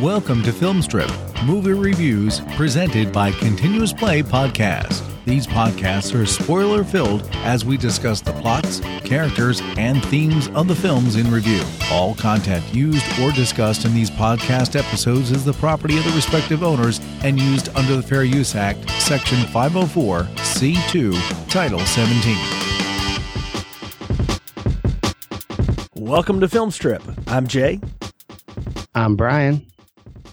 Welcome to Filmstrip, movie reviews presented by Continuous Play Podcast. These podcasts are spoiler filled as we discuss the plots, characters, and themes of the films in review. All content used or discussed in these podcast episodes is the property of the respective owners and used under the Fair Use Act, Section 504, C2, Title 17. Welcome to Filmstrip. I'm Jay, I'm Brian.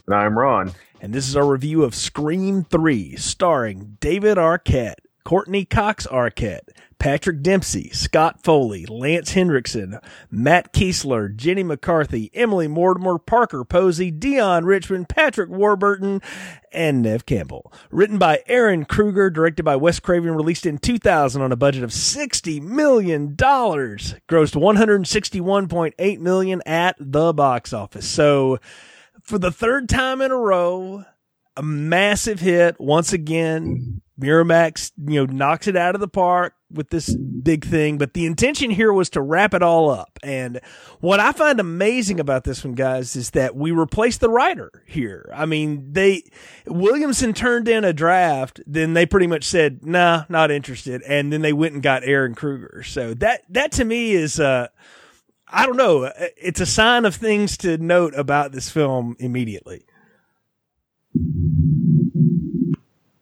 And I'm Ron. and this is our review of Scream 3, starring David Arquette, Courteney Cox Arquette, Patrick Dempsey, Scott Foley, Lance Henriksen, Matt Keeslar, Jenny McCarthy, Emily Mortimer, Parker Posey, Deon Richmond, Patrick Warburton, and Neve Campbell. Written by Ehren Kruger, directed by Wes Craven, released in 2000 on a budget of $60 million. Grossed 161.8 million at the box office. So, for the third time in a row, a massive hit once again. Miramax, you know, knocks it out of the park with this big thing, but the intention here was to wrap it all up. And what I find amazing about this one, guys, is that we replaced the writer here. I mean, they, Williamson turned in a draft, then they pretty much said, nah, not interested. And then they went and got Ehren Kruger. So that, that to me is, uh, I don't know. It's a sign of things to note about this film immediately.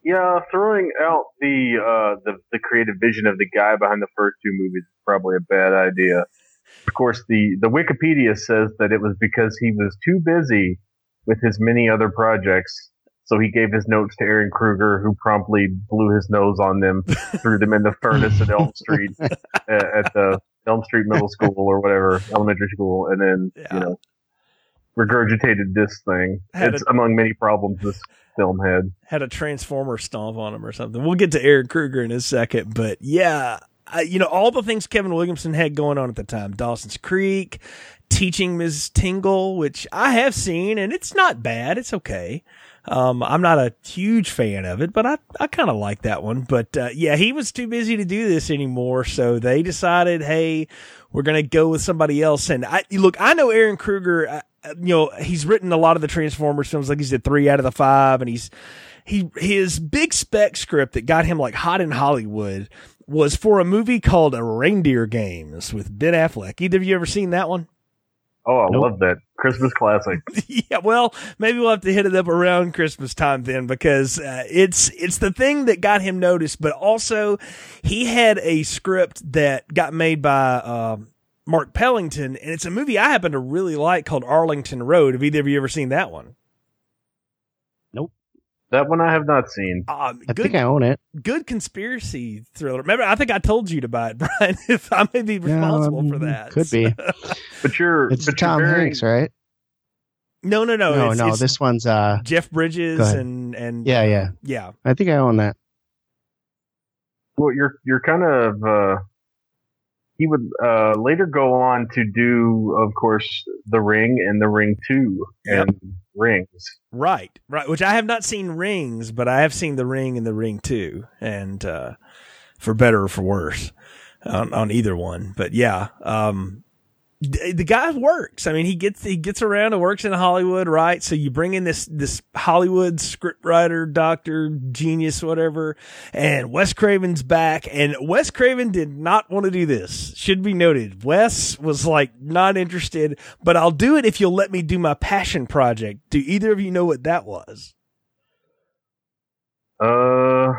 Yeah, throwing out the uh, the the creative vision of the guy behind the first two movies is probably a bad idea. Of course, the the Wikipedia says that it was because he was too busy with his many other projects, so he gave his notes to Ehren Kruger, who promptly blew his nose on them, threw them in the furnace at Elm Street uh, at the Elm Street Middle School or whatever elementary school, and then Yeah. you know regurgitated this thing. Had it's a- among many problems this film had. Had a transformer stomp on him or something. We'll get to Ehren Kruger in a second, but yeah, I, you know all the things Kevin Williamson had going on at the time: Dawson's Creek, teaching Ms. Tingle, which I have seen, and it's not bad. It's okay. Um, I'm not a huge fan of it, but I, I kind of like that one. But, uh, yeah, he was too busy to do this anymore. So they decided, Hey, we're to go with somebody else. And I, look, I know Ehren Kruger, uh, you know, he's written a lot of the Transformers films, like he's did three out of the five and he's, he, his big spec script that got him like hot in Hollywood was for a movie called A Reindeer Games with Ben Affleck. Either of you ever seen that one? Oh, I Nope. love that Christmas classic. yeah, well, maybe we'll have to hit it up around Christmas time then because uh, it's it's the thing that got him noticed, but also he had a script that got made by um, Mark Pellington, and it's a movie I happen to really like called Arlington Road. Have either of you ever seen that one? Nope. That one I have not seen. Um, I good, think I own it. good conspiracy thriller. Remember, I think I told you to buy it, Brian. If I may be responsible Um, for that, Could be. But you're It's but Tom you're very, Hanks, right? No, no, no, no, it's, no. it's This one's uh. Jeff Bridges and and Yeah, yeah. yeah. I think I own that. Well, you're you're kind of. Uh, he would uh, later go on to do, of course, The Ring and The Ring Two and Rings. Right, right. Which I have not seen Rings, but I have seen The Ring and The Ring too, and uh, for better or for worse, on, on either one. But yeah, um, the guy works. I mean, he gets he gets around and works in Hollywood, right? So you bring in this this Hollywood scriptwriter, doctor, genius, whatever, and Wes Craven's back. And Wes Craven did not want to do this. Should be noted. Wes was like not interested, but I'll do it if you'll let me do my passion project. Do either of you know what that was? Uh,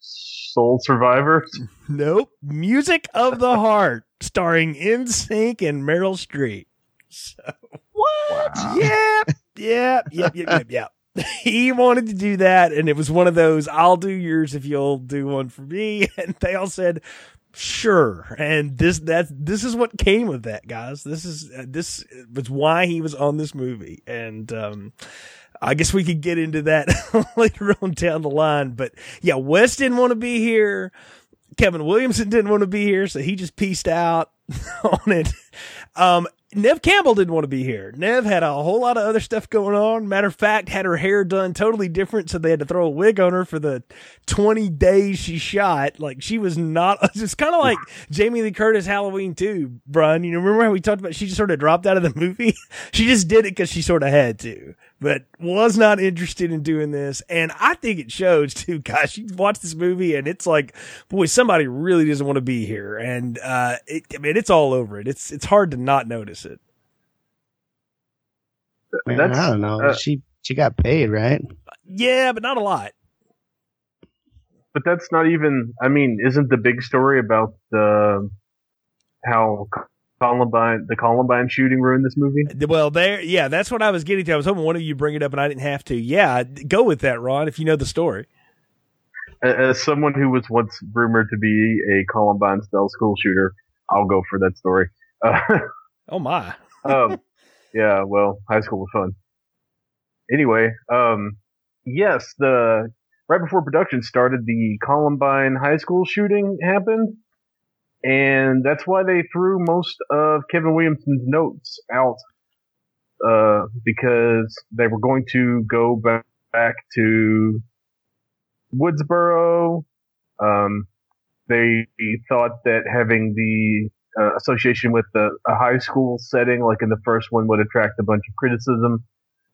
Soul Survivor. Nope. Music of the Heart, starring NSYNC and Meryl Streep. So, what? Yeah, yeah, yep, yep, yep, yep. He wanted to do that, and it was one of those. I'll do yours if you'll do one for me. And they all said, "Sure." And this that this is what came of that, guys. This is uh, this was why he was on this movie, and um, I guess we could get into that later on down the line. But yeah, Wes didn't want to be here. Kevin Williamson didn't want to be here, so he just pieced out on it. Um, Neve Campbell didn't want to be here. Neve had a whole lot of other stuff going on. Matter of fact, had her hair done totally different, so they had to throw a wig on her for the 20 days she shot. Like she was not, it's kind of like Jamie Lee Curtis Halloween 2, Brian. You know, remember how we talked about she just sort of dropped out of the movie? she just did it because she sort of had to, but was not interested in doing this. And I think it shows too. Gosh, you watch this movie and it's like, boy, somebody really doesn't want to be here. And, uh, it, I mean, it's all over it. It's, it's hard to not notice it. Man, That's- I don't know. uh, she she got paid, right? Yeah, but not a lot. but that's not even. I mean, isn't the big story about the how Columbine, the Columbine shooting, ruined this movie? Well, there, yeah, that's what I was getting to. I was hoping one of you bring it up and I didn't have to. Yeah, go with that, Ron, if you know the story. As someone who was once rumored to be a Columbine style school shooter, I'll go for that story. Uh, Oh my. um, yeah, well, high school was fun. Anyway, um, yes, the right before production started, the Columbine High School shooting happened, and that's why they threw most of Kevin Williamson's notes out, uh, because they were going to go back, back to Woodsboro. Um, they thought that having the uh, association with the, a high school setting, like in the first one, would attract a bunch of criticism,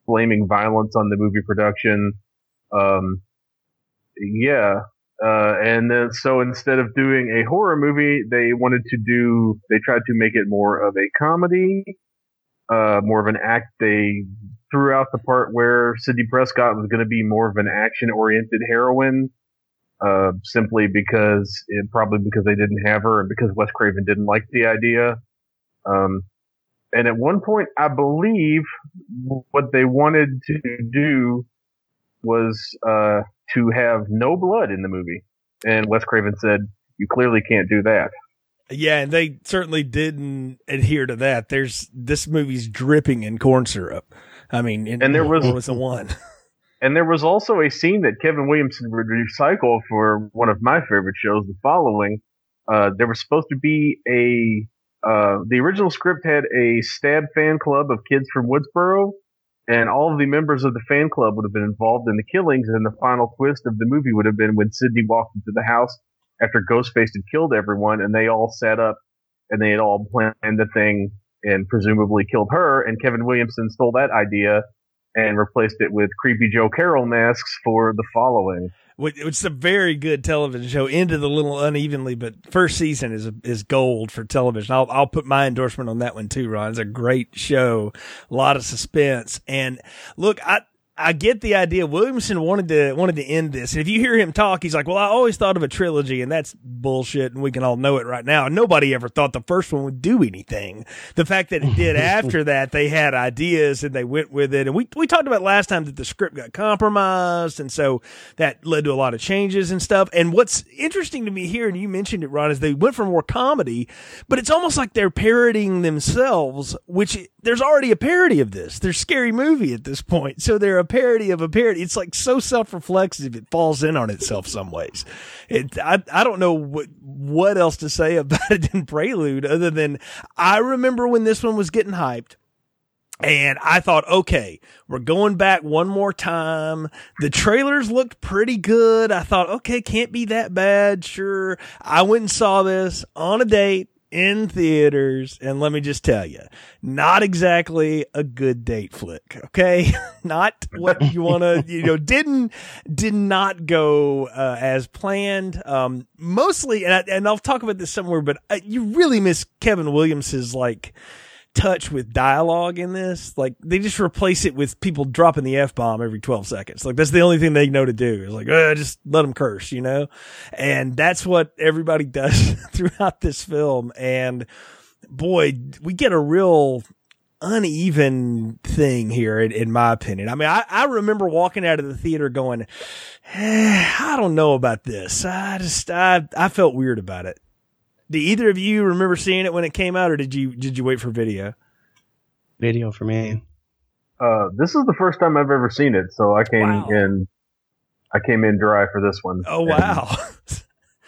blaming violence on the movie production. Um, yeah. Uh, and then, so instead of doing a horror movie, they wanted to do, they tried to make it more of a comedy, uh, more of an act. They threw out the part where Sidney Prescott was going to be more of an action oriented heroine uh, simply because it, probably because they didn't have her and because Wes Craven didn't like the idea. Um, and at one point, I believe what they wanted to do was uh, to have no blood in the movie, and Wes Craven said, "You clearly can't do that." Yeah, and they certainly didn't adhere to that. There's this movie's dripping in corn syrup. I mean, in, And there was- was the one. And there was also a scene that Kevin Williamson would recycle for one of my favorite shows, The Following. Uh, there was supposed to be a, uh, the original script had a stab fan club of kids from Woodsboro, and all of the members of the fan club would have been involved in the killings, and the final twist of the movie would have been when Sidney walked into the house after Ghostface had killed everyone, and they all sat up, and they had all planned the thing, and presumably killed her, and Kevin Williamson stole that idea and replaced it with creepy Joe Carroll masks for the following. Which is a very good television show. Ended a little unevenly, but first season is is gold for television. I'll I'll put my endorsement on that one too, Ron. It's a great show, a lot of suspense, and look, I. I get the idea. Williamson wanted to wanted to end this. And if you hear him talk, he's like, "Well, I always thought of a trilogy, and that's bullshit, and we can all know it right now." Nobody ever thought the first one would do anything. The fact that it did after that, they had ideas and they went with it. And we we talked about last time that the script got compromised, and so that led to a lot of changes and stuff. And what's interesting to me here, and you mentioned it, Ron, is they went for more comedy, but it's almost like they're parodying themselves, which there's already a parody of this. There's scary movie at this point, so they're a parody of a parody. It's like so self-reflexive, it falls in on itself some ways. It, I, I don't know what, what else to say about it in Prelude other than I remember when this one was getting hyped. And I thought, okay, we're going back one more time. The trailers looked pretty good. I thought, okay, can't be that bad. Sure. I went and saw this on a date in theaters. And let me just tell you, not exactly a good date flick. Okay. not what you want to, you know, didn't, did not go, uh, as planned. Um, mostly, and, I, and I'll talk about this somewhere, but uh, you really miss Kevin Williams's like, touch with dialogue in this. Like they just replace it with people dropping the f bomb every twelve seconds. Like that's the only thing they know to do. Is like, uh, just let them curse, you know. And that's what everybody does throughout this film. And boy, we get a real uneven thing here, in, in my opinion. I mean, I, I remember walking out of the theater going, eh, I don't know about this. I just I I felt weird about it. Do either of you remember seeing it when it came out, or did you did you wait for video? Video for me. Uh, this is the first time I've ever seen it, so I came Wow. in. I came in dry for this one. Oh wow!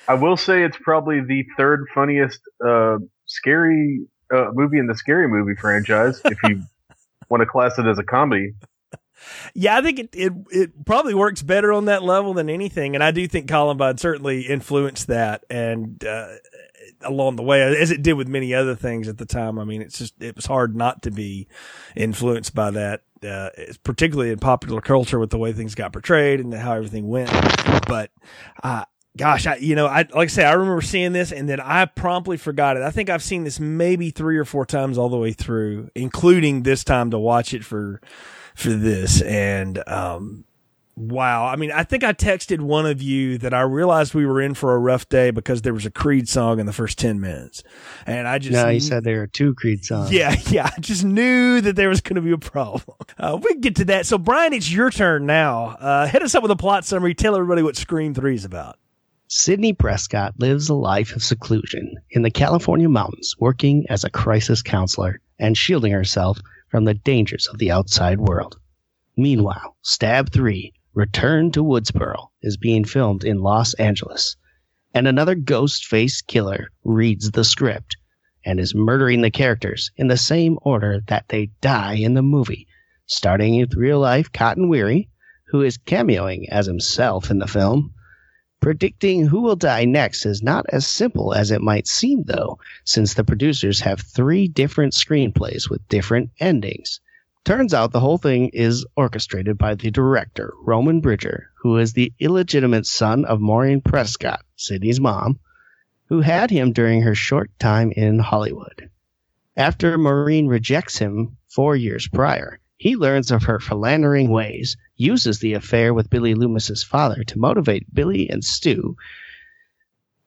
I will say it's probably the third funniest uh, scary uh, movie in the scary movie franchise. if you want to class it as a comedy, Yeah, I think it, it it probably works better on that level than anything, and I do think Columbine certainly influenced that, and uh, along the way, as it did with many other things at the time. I mean, it's just it was hard not to be influenced by that, uh, particularly in popular culture with the way things got portrayed and how everything went. But uh, gosh, I, you know, I like I say, I remember seeing this and then I promptly forgot it. I think I've seen this maybe three or four times all the way through, including this time to watch it for for this. And um, wow, I mean, I think I texted one of you that I realized we were in for a rough day because there was a Creed song in the first ten minutes, and I just No, you said there are two Creed songs. yeah, yeah. I just knew that there was going to be a problem. Uh, we can get to that. So, Brian, it's your turn now. Uh, hit us up with a plot summary. Tell everybody what Scream 3 is about. Sidney Prescott lives a life of seclusion in the California mountains, working as a crisis counselor and shielding herself from the dangers of the outside world. Meanwhile, Stab 3, Return to Woodsboro, is being filmed in Los Angeles, and another ghost face killer reads the script and is murdering the characters in the same order that they die in the movie, starting with real life Cotton Weary, who is cameoing as himself in the film. Predicting who will die next is not as simple as it might seem, though, since the producers have three different screenplays with different endings. Turns out the whole thing is orchestrated by the director, Roman Bridger, who is the illegitimate son of Maureen Prescott, Sidney's mom, who had him during her short time in Hollywood. After Maureen rejects him four years prior, he learns of her philandering ways, uses the affair with Billy Loomis's father to motivate Billy and Stu.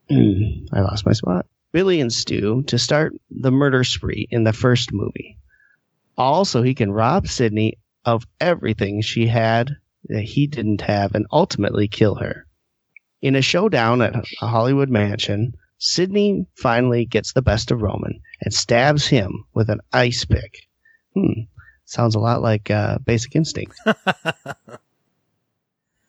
I lost my spot. Billy and Stu to start the murder spree in the first movie. Also, he can rob Sidney of everything she had that he didn't have and ultimately kill her. In a showdown at a Hollywood mansion, Sidney finally gets the best of Roman and stabs him with an ice pick. Hmm, sounds a lot like uh, Basic Instinct.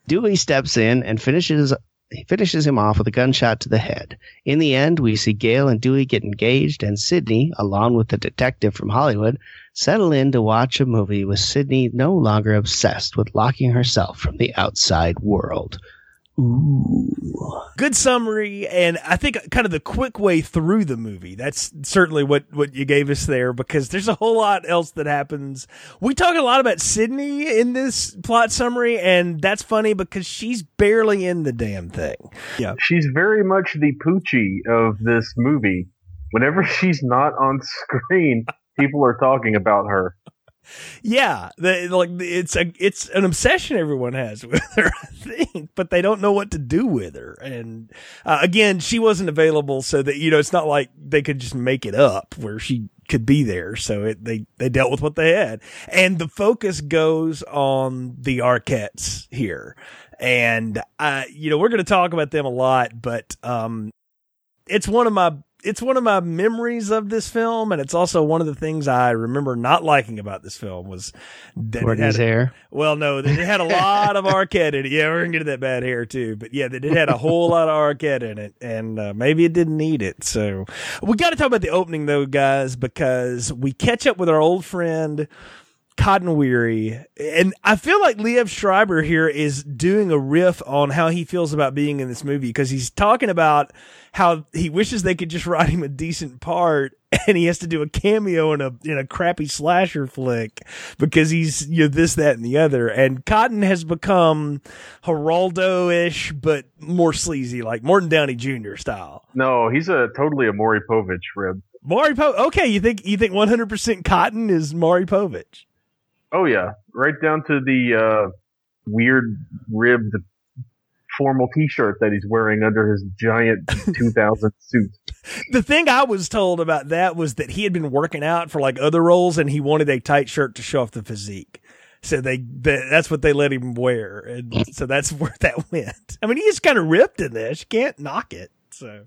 Dewey steps in and finishes he finishes him off with a gunshot to the head. In the end, we see Gail and Dewey get engaged, and Sidney, along with the detective from Hollywood, settle in to watch a movie with Sidney no longer obsessed with locking herself from the outside world. Ooh. Good summary, and I think kind of the quick way through the movie. That's certainly what, what you gave us there because there's a whole lot else that happens. We talk a lot about Sidney in this plot summary, and that's funny because she's barely in the damn thing. Yeah. she's very much the Poochie of this movie. Whenever she's not on screen, people are talking about her. Yeah, like it's a it's an obsession everyone has with her, I think, but they don't know what to do with her. And uh, again, she wasn't available, so that you know, it's not like they could just make it up where she could be there. So it, they they dealt with what they had, and the focus goes on the Arquettes here, and uh, you know, we're going to talk about them a lot, but um, it's one of my it's one of my memories of this film, and it's also one of the things I remember not liking about this film was that it had, hair. well, no, that it had a lot of Arquette in it. Yeah, we're gonna get to that bad hair too, but yeah, that it had a whole lot of Arquette in it, and uh, maybe it didn't need it. So we got to talk about the opening though, guys, because we catch up with our old friend. Cotton Weary. And I feel like Liev Schreiber here is doing a riff on how he feels about being in this movie because he's talking about how he wishes they could just write him a decent part and he has to do a cameo in a in a crappy slasher flick because he's you know this that and the other and Cotton has become Geraldo-ish but more sleazy like Morton Downey Jr. style. No, he's a totally a Maury Povich rib. Maury Po Okay, you think you think 100% Cotton is Maury Povich? Oh yeah, right down to the uh, weird ribbed formal T-shirt that he's wearing under his giant 2000 suit. the thing I was told about that was that he had been working out for like other roles and he wanted a tight shirt to show off the physique. So they, that, that's what they let him wear. And so that's where that went. I mean, he's kind of ripped in this. You can't knock it. So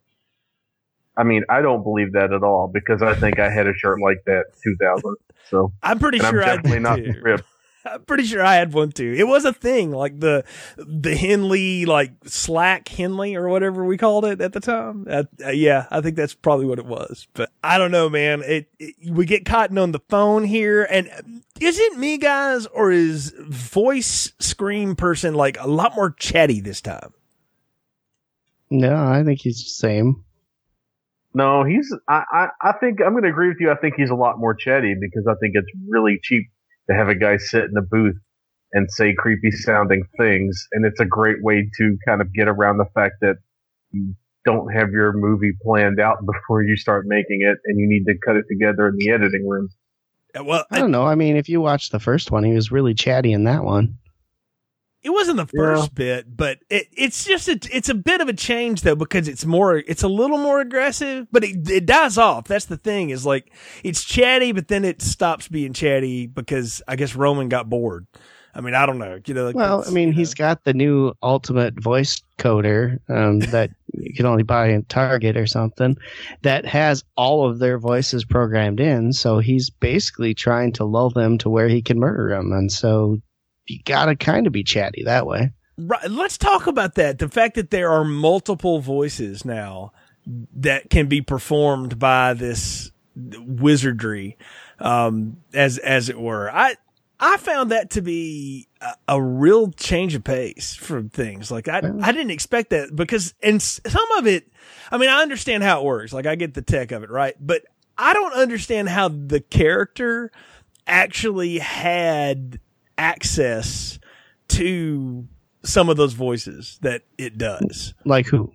I mean, I don't believe that at all because I think I had a shirt like that 2000. So I'm pretty and I'm sure I definitely did not too. ripped. I'm pretty sure I had one too. It was a thing, like the the Henley, like Slack Henley or whatever we called it at the time. Uh, uh, yeah, I think that's probably what it was. But I don't know, man. It, it we get Cotton on the phone here, and is it me, guys, or is voice scream person like a lot more chatty this time? No, I think he's the same. No, he's. I, I, I think I'm going to agree with you. I think he's a lot more chatty because I think it's really cheap to have a guy sit in a booth and say creepy sounding things, and it's a great way to kind of get around the fact that you don't have your movie planned out before you start making it, and you need to cut it together in the editing room. Well, I don't know. I mean, if you watch the first one, he was really chatty in that one. It wasn't the first yeah. bit, but it, it's just a, it's a bit of a change though because it's more it's a little more aggressive, but it, it dies off. That's the thing is like it's chatty, but then it stops being chatty because I guess Roman got bored. I mean, I don't know. You know, like well, I mean, he's know. got the new ultimate voice coder um, that you can only buy in Target or something that has all of their voices programmed in. So he's basically trying to lull them to where he can murder them, and so you gotta kind of be chatty that way. Right. Let's talk about that. The fact that there are multiple voices now that can be performed by this wizardry, um, as as it were. I I found that to be a, a, real change of pace from things. Like I, I didn't expect that because, and some of it, I mean, I understand how it works. Like I get the tech of it, right? But I don't understand how the character actually had access to some of those voices that it does. Like who?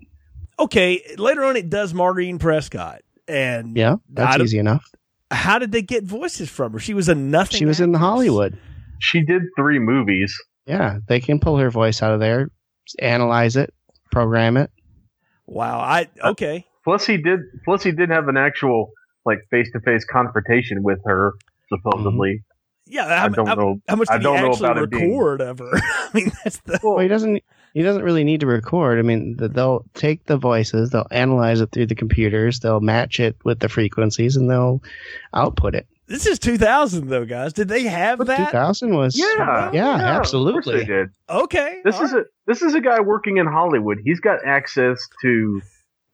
Okay, later on it does Margarine Prescott, and yeah, that's easy enough. How did they get voices from her? She was a nothing. She was actress. in Hollywood. She did three movies. Yeah, they can pull her voice out of there, analyze it, program it. Wow. I uh, okay. Plus, he did. Plus, he did have an actual like face to face confrontation with her, supposedly. Mm-hmm. Yeah, I, I don't I, know. How much did I don't he actually about record being... of her? I mean, that's the. Well, he doesn't. He doesn't really need to record. I mean, they'll take the voices, they'll analyze it through the computers, they'll match it with the frequencies, and they'll output it. This is 2000 though, guys. Did they have but that? 2000 was yeah, yeah, yeah absolutely. they did. Okay. This is right. a this is a guy working in Hollywood. He's got access to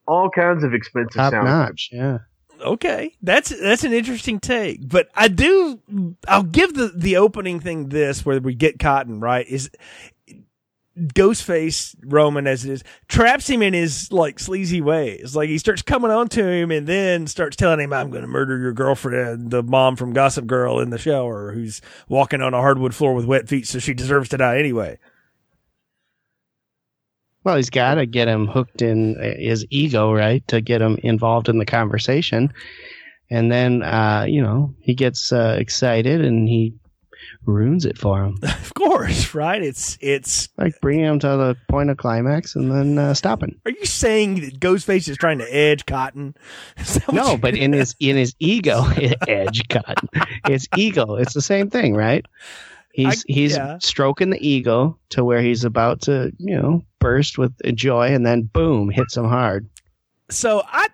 all kinds of expensive Top sound. notch, yeah okay, that's that's an interesting take. But I do, I'll give the the opening thing this where we get Cotton right is Ghostface Roman as it is traps him in his like sleazy ways. Like he starts coming on to him and then starts telling him, "I'm going to murder your girlfriend, the mom from Gossip Girl in the shower, who's walking on a hardwood floor with wet feet, so she deserves to die anyway." Well, he's got to get him hooked in his ego, right, to get him involved in the conversation. And then, uh, you know, he gets uh, excited and he ruins it for him. Of course, right? It's it's like bringing him to the point of climax and then uh, stopping. Are you saying that Ghostface is trying to edge Cotton? No, but in his in his ego, edge Cotton. His ego. It's the same thing, right? He's I, he's yeah. stroking the ego to where he's about to, you know, burst with joy, and then boom, hits them hard. So I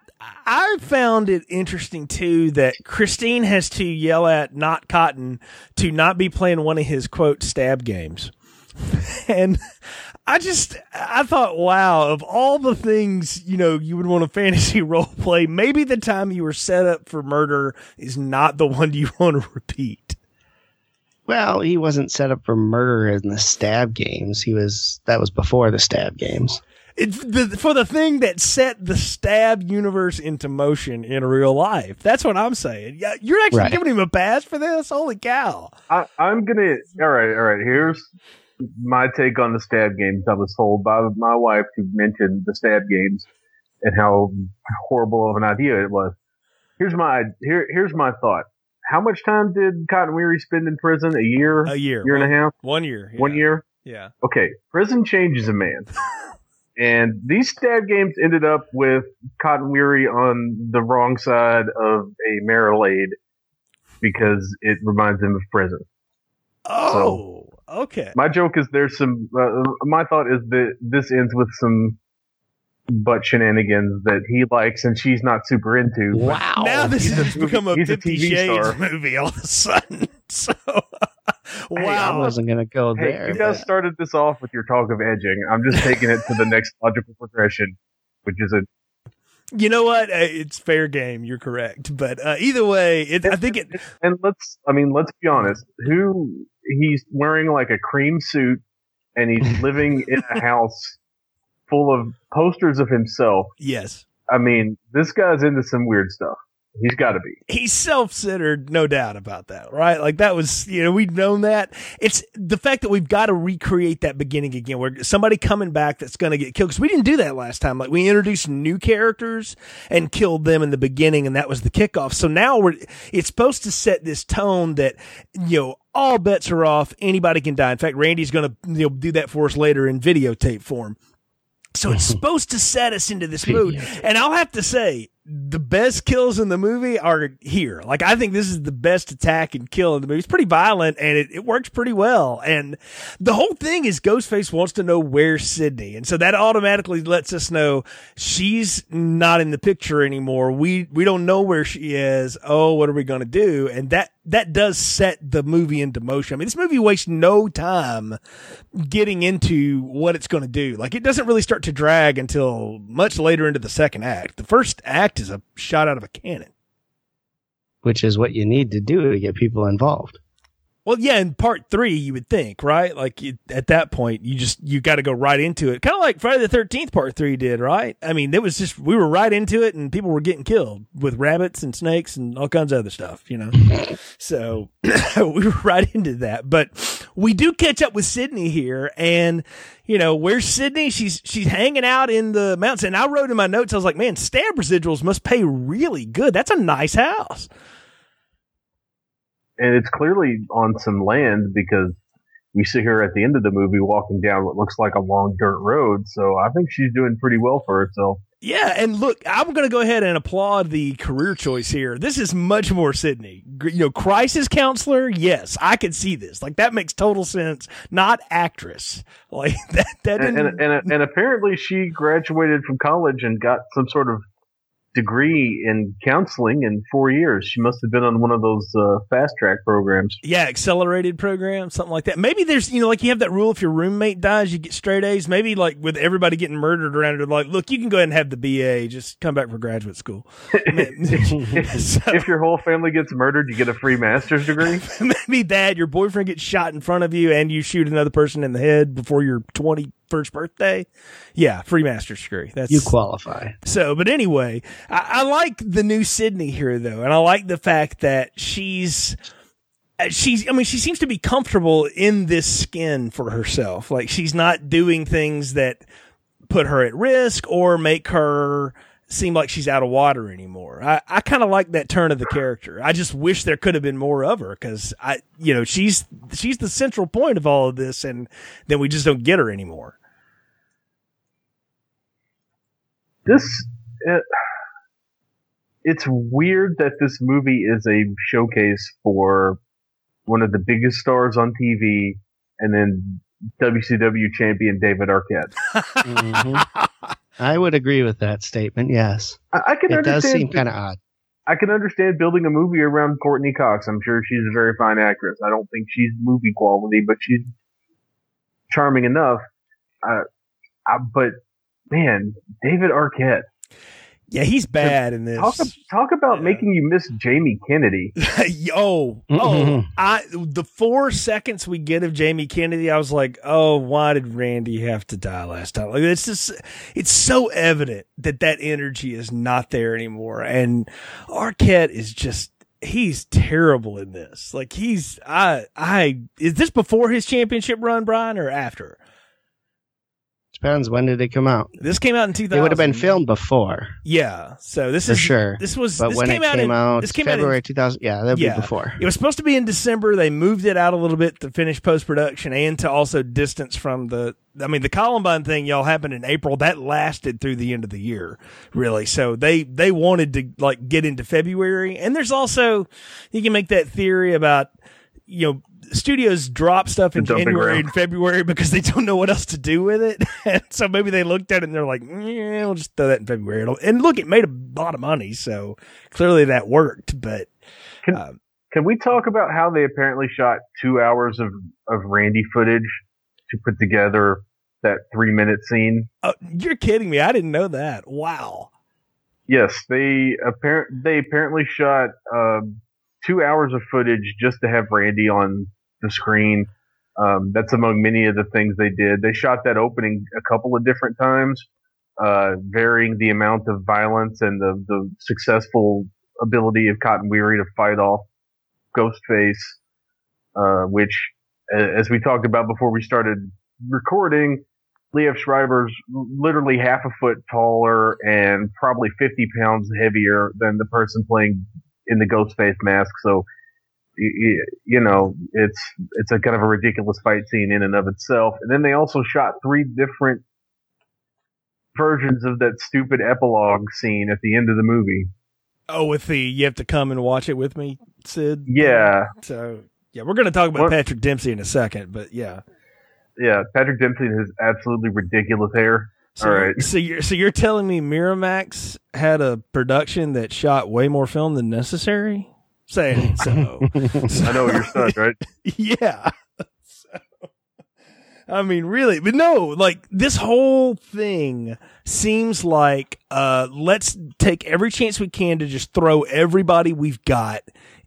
I found it interesting too that Christine has to yell at not Cotton to not be playing one of his quote stab games. and I just I thought, wow, of all the things, you know, you would want to fantasy role play, maybe the time you were set up for murder is not the one you want to repeat. Well, he wasn't set up for murder in the stab games. He was that was before the stab games. It's the, for the thing that set the stab universe into motion in real life. That's what I'm saying. Yeah, you're actually right. giving him a pass for this. Holy cow! I, I'm gonna. All right, all right. Here's my take on the stab games. I was told by my wife to mention the stab games and how horrible of an idea it was. Here's my here. Here's my thought how much time did Cotton Weary spend in prison? A year? A year. Year one, and a half? One year. Yeah. One year? Yeah. Okay. Prison changes a man. and these stab games ended up with Cotton Weary on the wrong side of a Marmalade because it reminds him of prison. Oh, so, okay. My joke is there's some. Uh, my thought is that this ends with some butt shenanigans that he likes and she's not super into. Wow. Now this has become a Fifty Shades star. movie all of a sudden. So, Hey, I wasn't going to go Hey, there. you guys but- started this off with your talk of edging. I'm just taking it to the next logical progression, which is a You know what? Uh, It's fair game. You're correct. But uh, either way, it, I think it. and let's I mean let's be honest. Who he's wearing like a cream suit and he's living in a house full of posters of himself. Yes. I mean, this guy's into some weird stuff. He's got to be. he's self-centered, no doubt about that, right? Like that was, you know, we've known that. It's the fact that we've got to recreate that beginning again, where somebody coming back that's going to get killed because we didn't do that last time. Like we introduced new characters and killed them in the beginning, and that was the kickoff. So now we're it's supposed to set this tone that you know all bets are off. Anybody can die. In fact, Randy's going to you know do that for us later in videotape form. So it's supposed to set us into this mood. And I'll have to say, the best kills in the movie are here. Like, I think this is the best attack and kill in the movie. It's pretty violent and it, it works pretty well. And the whole thing is Ghostface wants to know where Sidney. And so that automatically lets us know she's not in the picture anymore. We, we don't know where she is. Oh, what are we going to do? And that, that does set the movie into motion. I mean, this movie wastes no time getting into what it's going to do. Like it doesn't really start to drag until much later into the second act. The first act is a shot out of a cannon. which is what you need to do to get people involved. Well, yeah, in part three, you would think, right? Like you, at that point, you just you got to go right into it, kind of like Friday the Thirteenth Part Three did, right? I mean, it was just we were right into it, and people were getting killed with rabbits and snakes and all kinds of other stuff, you know. so we were right into that, but we do catch up with Sidney here, and you know where's Sidney? She's she's hanging out in the mountains, and I wrote in my notes, I was like, man, stab residuals must pay really good. That's a nice house. And it's clearly on some land because we see her at the end of the movie walking down what looks like a long dirt road. So I think she's doing pretty well for herself. Yeah, and look, I'm going to go ahead and applaud the career choice here. This is much more Sidney. You know, crisis counselor. Yes, I could see this. Like that makes total sense. Not actress. Like that. That And, and, and, and apparently she graduated from college and got some sort of degree in counseling in four years. She must have been on one of those uh, fast track programs. Yeah, accelerated program, something like that. Maybe there's, you know, like you have that rule if your roommate dies, you get straight A's. Maybe like with everybody getting murdered around it, like, look, you can go ahead and have the BA, just come back for graduate school. so, if your whole family gets murdered, you get a free master's degree. maybe that your boyfriend gets shot in front of you and you shoot another person in the head before you're 20- first birthday. Yeah, free master's degree. That's you qualify. So, but anyway, I, I like the new Sidney here though, and I like the fact that she's uh, she's i mean she seems to be comfortable in this skin for herself like she's not doing things that put her at risk or make her seem like she's out of water anymore i, I kind of like that turn of the character i just wish there could have been more of her because i you know she's she's the central point of all of this and then we just don't get her anymore this uh, it's weird that this movie is a showcase for one of the biggest stars on TV and then WCW champion David Arquette. Mhm. I would agree with that statement. Yes, I, I can it does understand. seem kind of odd. I can understand building a movie around Courteney Cox. I'm sure she's a very fine actress. I don't think she's movie quality, but she's charming enough. Uh, I, but man, David Arquette. Yeah, he's bad in this. Talk, talk about Yeah. making you miss Jamie Kennedy. Yo, oh! Mhm. I the four seconds we get of Jamie Kennedy, I was like, oh, why did Randy have to die last time? Like it's just, it's so evident that that energy is not there anymore, and Arquette is just. He's terrible in this. Like he's I I is this before his championship run, Brian, or after? Depends when did it come out. This came out in two thousand. It would have been filmed before, Yeah. So this for is sure. This was But this when came it out came in, out, This came out in February 2000. Yeah, that'd Yeah. be before. It was supposed to be in December. They moved it out a little bit to finish post production and to also distance from the. I mean, the Columbine thing, y'all happened in April. That lasted through the end of the year, really. So they they wanted to like get into February. And there's also you can make that theory about you know studios drop stuff in January ground. and February because they don't know what else to do with it. and so maybe they looked at it and they're like, yeah, we'll just throw that in February. It'll, and look, it made a lot of money, so clearly that worked. But Can, um, Can we talk about how they apparently shot two hours of, of Randy footage to put together that three minute scene? Oh, you're kidding me. I didn't know that. Wow. Yes, they apparent they apparently shot um, two hours of footage just to have Randy on the screen. Um, that's among many of the things they did. They shot that opening a couple of different times, uh, varying the amount of violence and the, the successful ability of Cotton Weary to fight off Ghostface, uh, which, as we talked about before we started recording, Liev Schreiber's literally half a foot taller and probably 50 pounds heavier than the person playing in the Ghostface mask. So, you know, it's it's a kind of a ridiculous fight scene in and of itself. And then they also shot three different versions of that stupid epilogue scene at the end of the movie. Oh, with the you have to come and watch it with me, Sid. Yeah. So yeah, we're going to talk about what? Patrick Dempsey in a second, but yeah. Yeah, Patrick Dempsey has absolutely ridiculous hair. So, All right. So you're so you're telling me Miramax had a production that shot way more film than necessary? Saying so. I know what you're saying, right? yeah. So, I mean, really, but no, like this whole thing seems like uh let's take every chance we can to just throw everybody we've got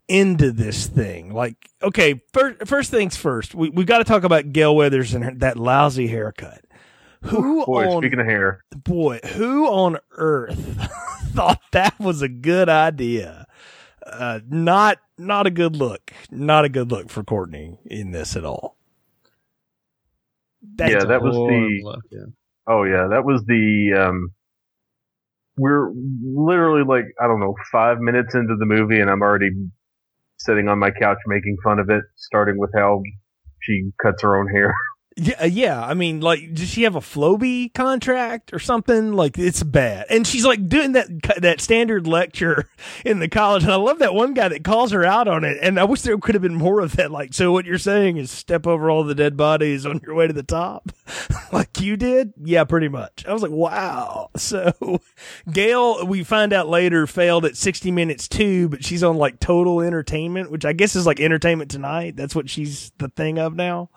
into this thing. Like, okay, first, first things first, we, we've got to talk about Gail Weathers and her, that lousy haircut. Who boy, on, speaking of hair, boy, who on earth thought that was a good idea? Uh, not, not a good look. Not a good look for Courteney in this at all. That's yeah, that was the. Look, yeah. Oh yeah, that was the. Um, we're literally like I don't know five minutes into the movie, and I'm already sitting on my couch making fun of it, starting with how she cuts her own hair. Yeah, uh, yeah. I mean, like, does she have a Flowbee contract or something? Like, it's bad. And she's like doing that that standard lecture in the college. And I love that one guy that calls her out on it. And I wish there could have been more of that. Like, so what you're saying is step over all the dead bodies on your way to the top, like you did? Yeah, pretty much. I was like, wow. So Gail, we find out later, failed at 60 minutes too, but she's on like total entertainment, which I guess is like entertainment tonight. That's what she's the thing of now.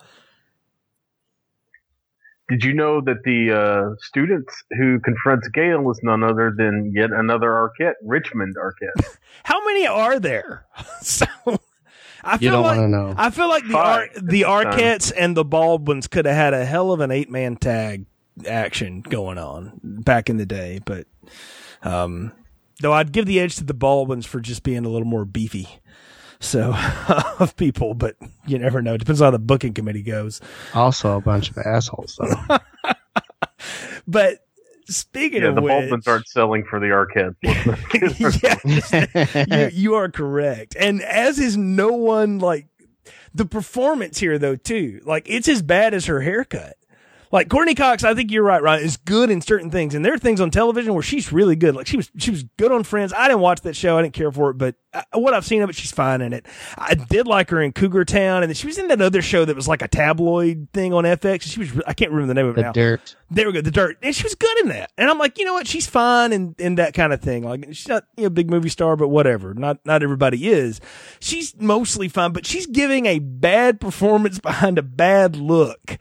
Did you know that the uh, students who confronts Gail is none other than yet another Arquette, Richmond Arquette? How many are there? so I feel you don't like want to know. I feel like the Ar- the Arquettes and the Baldwins could have had a hell of an eight man tag action going on back in the day, but um, though I'd give the edge to the Baldwins for just being a little more beefy so of people, but you never know. It depends on how the booking committee goes. Also, a bunch of assholes, though. but speaking yeah, of the which, Baldwins aren't selling for the Arquette. yeah, you, you are correct, and as is no one like the performance here though too. Like it's as bad as her haircut. Like Courteney Cox, I think you're right, Ryan, is good in certain things. And there are things on television where she's really good. Like she was, she was good on Friends. I didn't watch that show. I didn't care for it, but uh, what I've seen of it, she's fine in it. I did like her in Cougar Town. And then she was in that other show that was like a tabloid thing on FX. She was, I can't remember the name of it now. the now. Dirt. There we go. The Dirt. And she was good in that. And I'm like, you know what? She's fine in, in that kind of thing. Like she's not you know, a big movie star, but whatever. Not, not everybody is. She's mostly fine, but she's giving a bad performance behind a bad look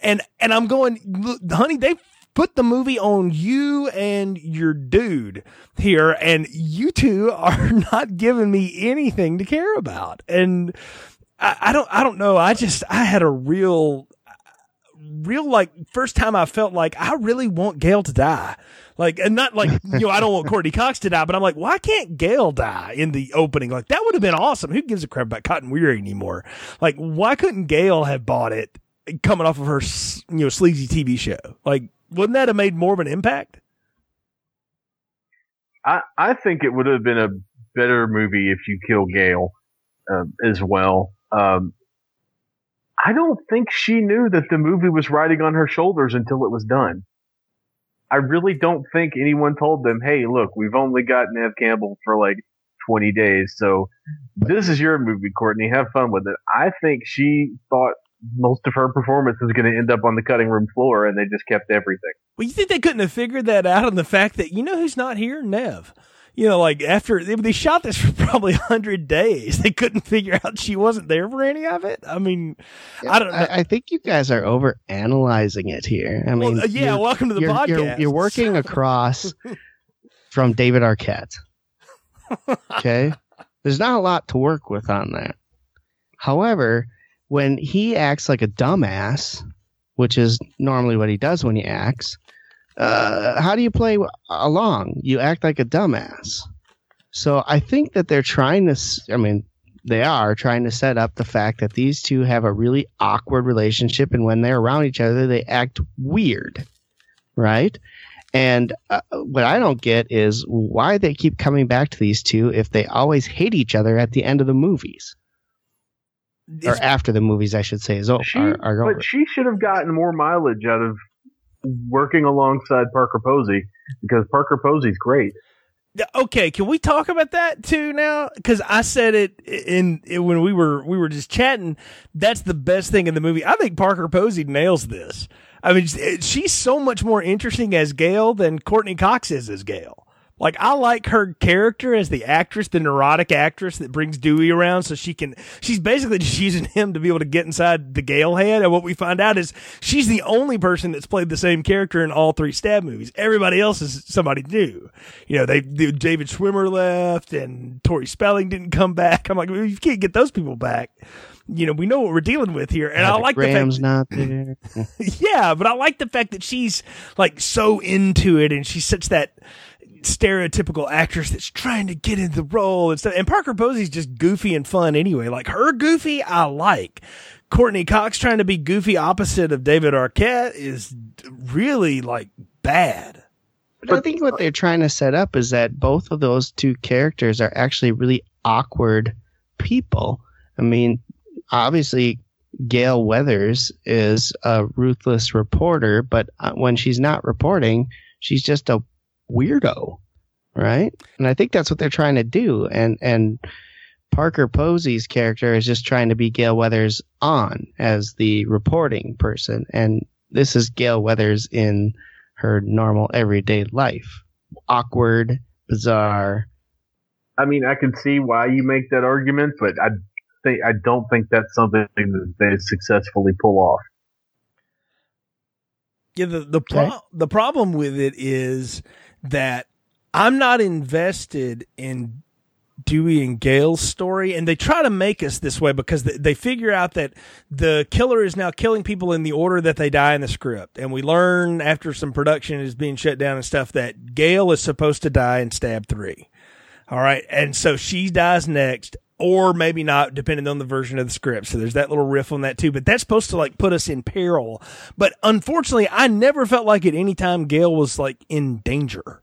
and and I'm going, honey, they put the movie on you and your dude here, and you two are not giving me anything to care about. And I, I don't, I don't know. I just, I had a real, real like first time I felt like I really want Gail to die. Like, and not like, you know, I don't want Courteney Cox to die, but I'm like, why can't Gail die in the opening? Like, that would have been awesome. Who gives a crap about Cotton Weary anymore? Like, why couldn't Gail have bought it coming off of her, you know, sleazy TV show. Like, wouldn't that have made more of an impact? I I think it would have been a better movie if you kill Gail uh, as well. Um, I don't think she knew that the movie was riding on her shoulders until it was done. I really don't think anyone told them, "Hey, look, we've only got Neve Campbell for like 20 days, so this is your movie, Courteney. Have fun with it." I think she thought most of her performance is going to end up on the cutting room floor, and they just kept everything. Well, you think they couldn't have figured that out on the fact that you know who's not here, Neve. you know, like after they, they shot this for probably hundred days, they couldn't figure out she wasn't there for any of it. I mean, I don't. I, I think you guys are over analyzing it here. I mean, Well, uh, yeah, welcome to the you're, podcast. You're, you're working across from David Arquette. Okay, there's not a lot to work with on that. However, when he acts like a dumbass, which is normally what he does when he acts, uh, how do you play along? You act like a dumbass. So I think that they're trying to, I mean, they are trying to set up the fact that these two have a really awkward relationship, and when they're around each other, they act weird, right? And uh, what I don't get is why they keep coming back to these two if they always hate each other at the end of the movies or after the movies, I should say, is o- She, are, are over. but she should have gotten more mileage out of working alongside Parker Posey because Parker Posey's great. Okay, can we talk about that too now? Because I said it in, in when we were we were just chatting. That's the best thing in the movie. I think Parker Posey nails this. I mean, eh, she's so much more interesting as Gail than Courteney Cox is as Gail. Like I like her character as the actress, the neurotic actress that brings Dewey around so she can she's basically just using him to be able to get inside the Gail head. And what we find out is she's the only person that's played the same character in all three stab movies. Everybody else is somebody new. You know, they the David Schwimmer left and Tori Spelling didn't come back. I'm like, well, you can't get those people back. You know, we know what we're dealing with here. And I like the fact Graham's not there. yeah, but I like the fact that she's like so into it and she's such that stereotypical actress that's trying to get in the role and stuff. And Parker Posey's just goofy and fun anyway. Like her goofy, I like. Courteney Cox trying to be goofy opposite of David Arquette is really like bad. But I think what they're trying to set up is that both of those two characters are actually really awkward people. I mean, obviously, Gail Weathers is a ruthless reporter, but uh, when she's not reporting, she's just a weirdo, right? And I think that's what they're trying to do. And and Parker Posey's character is just trying to be Gail Weathers on as the reporting person, and this is Gail Weathers in her normal everyday life. Awkward, bizarre. I mean, I can see why you make that argument, but I think I don't think that's something that they successfully pull off. Yeah, the the pro- Okay. the problem with it is that I'm not invested in Dewey and Gail's story, and they try to make us this way because they, they figure out that the killer is now killing people in the order that they die in the script, and we learn after some production is being shut down and stuff that Gail is supposed to die in stab three. All right, and so she dies next, or maybe not, depending on the version of the script. So there's that little riff on that too. But that's supposed to like put us in peril. But unfortunately, I never felt like at any time Gail was like in danger.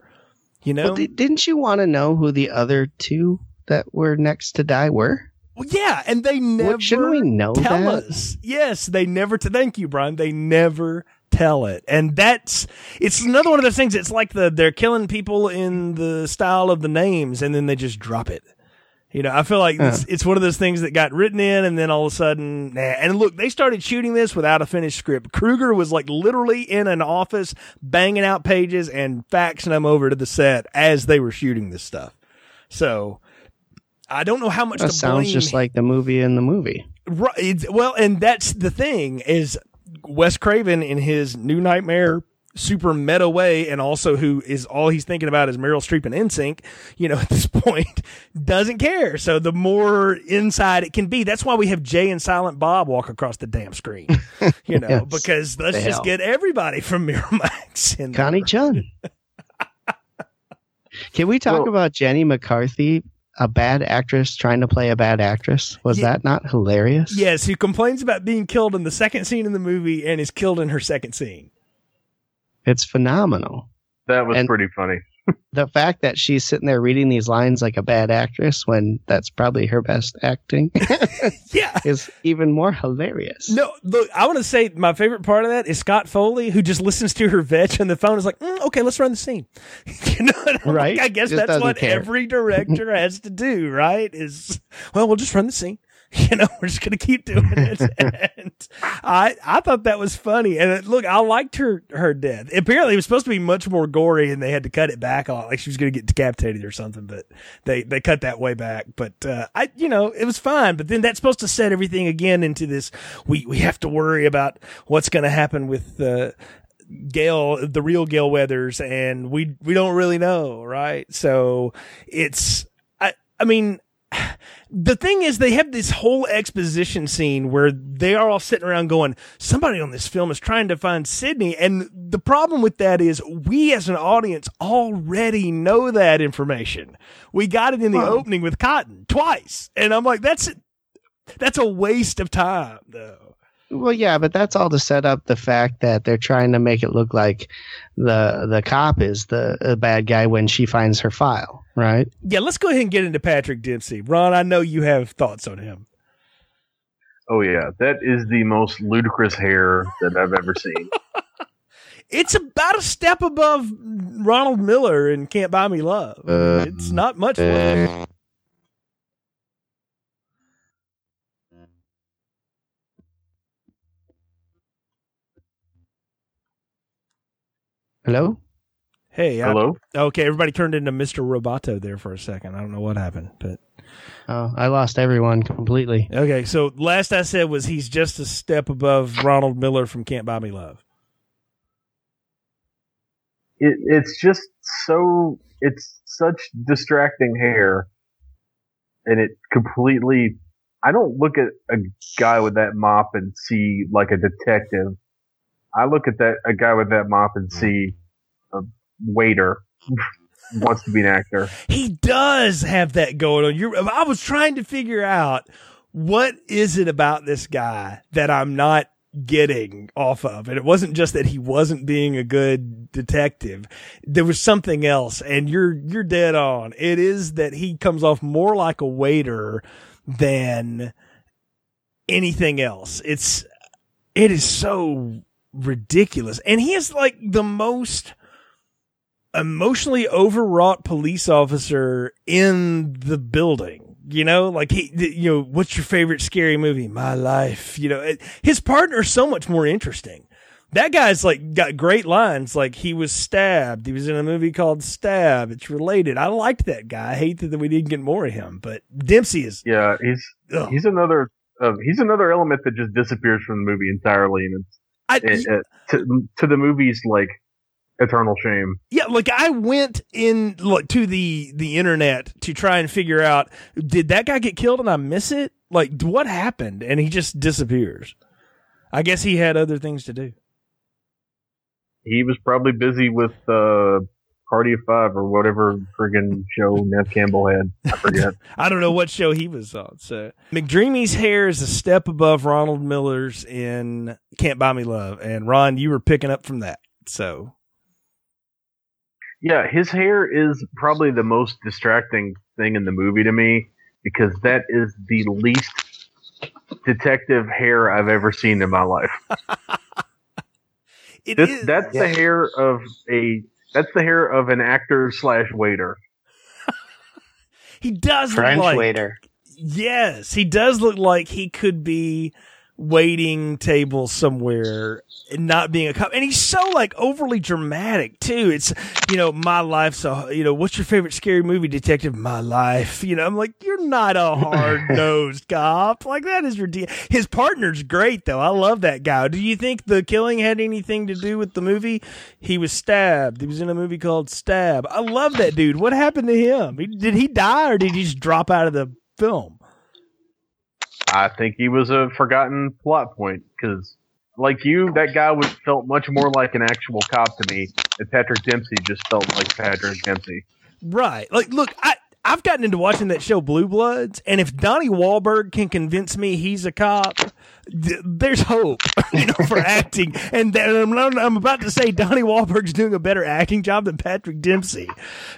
You know? Well, di- didn't you want to know who the other two that were next to die were? Well, yeah, and they never shouldn't we know tell that? us. Yes, they never. T- thank you, Brian. They never tell it, and that's it's another one of those things. It's like the they're killing people in the style of the names, and then they just drop it. You know, I feel like it's, it's one of those things that got written in, and then all of a sudden, nah. And look, they started shooting this without a finished script. Kruger was like literally in an office, banging out pages and faxing them over to the set as they were shooting this stuff. So. I don't know how much That to sounds just like the movie in the movie. Right. Well, and that's the thing is Wes Craven in his New Nightmare super meta way and also who is all he's thinking about is Meryl Streep and NSYNC, you know, at this point doesn't care. So the more inside it can be, that's why we have Jay and Silent Bob walk across the damn screen, you know, Yes. because let's The just hell. get everybody from Miramax in there. Connie Chung. Can we talk Well- about Jenny McCarthy, a bad actress trying to play a bad actress? Was Yeah. that not hilarious? Yes, who complains about being killed in the second scene in the movie and is killed in her second scene. It's phenomenal. That was And- pretty funny. The fact that she's sitting there reading these lines like a bad actress when that's probably her best acting Yeah. is even more hilarious. No, look, I want to say my favorite part of that is Scott Foley, who just listens to her vetch on the phone. Is like, mm, okay, let's run the scene. you know, and I'm Right. like, I guess Just that's what care. every director has to do, right? Is well, we'll just run the scene. You know, we're just gonna keep doing it. and I I thought that was funny. And look, I liked her her death. Apparently, it was supposed to be much more gory, and they had to cut it back on, like she was gonna get decapitated or something. But they they cut that way back. But uh, I, you know, it was fine. But then that's supposed to set everything again into this. We we have to worry about what's gonna happen with. Uh, Gail, the real Gail Weathers, and we we don't really know, right? So it's I I mean the thing is they have this whole exposition scene where they are all sitting around going somebody on this film is trying to find Sidney. And the problem with that is we as an audience already know that information. We got it in the opening with Cotton twice. And i'm like that's that's a waste of time though well, yeah, but that's all to set up the fact that they're trying to make it look like the the cop is the, the bad guy when she finds her file, right? Yeah, let's go ahead and get into Patrick Dempsey. Ron, I know you have thoughts on him. Oh yeah, that is the most ludicrous hair that I've ever seen. it's about a step above Ronald Miller in Can't Buy Me Love. Uh, it's not much. Uh, Hello? Hey. Hello? I, okay, everybody turned into Mr. Roboto there for a second. I don't know what happened, but. Oh, I lost everyone completely. Okay, so last I said was he's just a step above Ronald Miller from Can't Buy Me Love. It, it's just so it's such distracting hair, and it completely. I don't look at a guy with that mop and see like a detective. I look at that a guy with that mop and hmm. see a waiter wants to be an actor. He does have that going on. You're, I was trying to figure out what is it about this guy that I'm not getting off of. And it wasn't just that he wasn't being a good detective. There was something else and you're, you're dead on. It is that he comes off more like a waiter than anything else. It's, it is so ridiculous. And he is like the most emotionally overwrought police officer in the building. You know, like he, you know, what's your favorite scary movie? My life. You know, his partner's so much more interesting. That guy's like got great lines. Like he was stabbed. He was in a movie called Stab. It's related. I liked that guy. I hate that we didn't get more of him, but Dempsey is. Yeah, he's ugh. he's another uh, he's another element that just disappears from the movie entirely, and it's I, it, it, to, to the movies like eternal shame. Yeah, like I went in like to the the internet to try and figure out did that guy get killed and I miss it? Like what happened? And he just disappears. I guess he had other things to do. He was probably busy with uh Party of Five or whatever friggin' show Neve Campbell had. I forget. I don't know what show he was on. So McDreamy's hair is a step above Ronald Miller's in Can't Buy Me Love, and Ron, you were picking up from that. So yeah, his hair is probably the most distracting thing in the movie to me because that is the least detective hair I've ever seen in my life. this, that's yeah. the hair of a that's the hair of an actor slash waiter. he does French like, waiter. Yes, he does look like he could be waiting table somewhere and not being a cop. And he's so like overly dramatic too. It's, you know, my life. So, you know, what's your favorite scary movie, detective? My life. You know, I'm like, you're not a hard nosed cop. Like that is ridiculous. His partner's great though. I love that guy. Do you think the killing had anything to do with the movie? He was stabbed. He was in a movie called Stab. I love that dude. What happened to him? Did he die or did he just drop out of the film? I think he was a forgotten plot point because, like you, that guy was felt much more like an actual cop to me, and Patrick Dempsey just felt like Patrick Dempsey. Right. Like, look, I I've gotten into watching that show Blue Bloods, and if Donnie Wahlberg can convince me he's a cop, there's hope, you know, for acting. And I'm, I'm, about to say Donnie Wahlberg's doing a better acting job than Patrick Dempsey.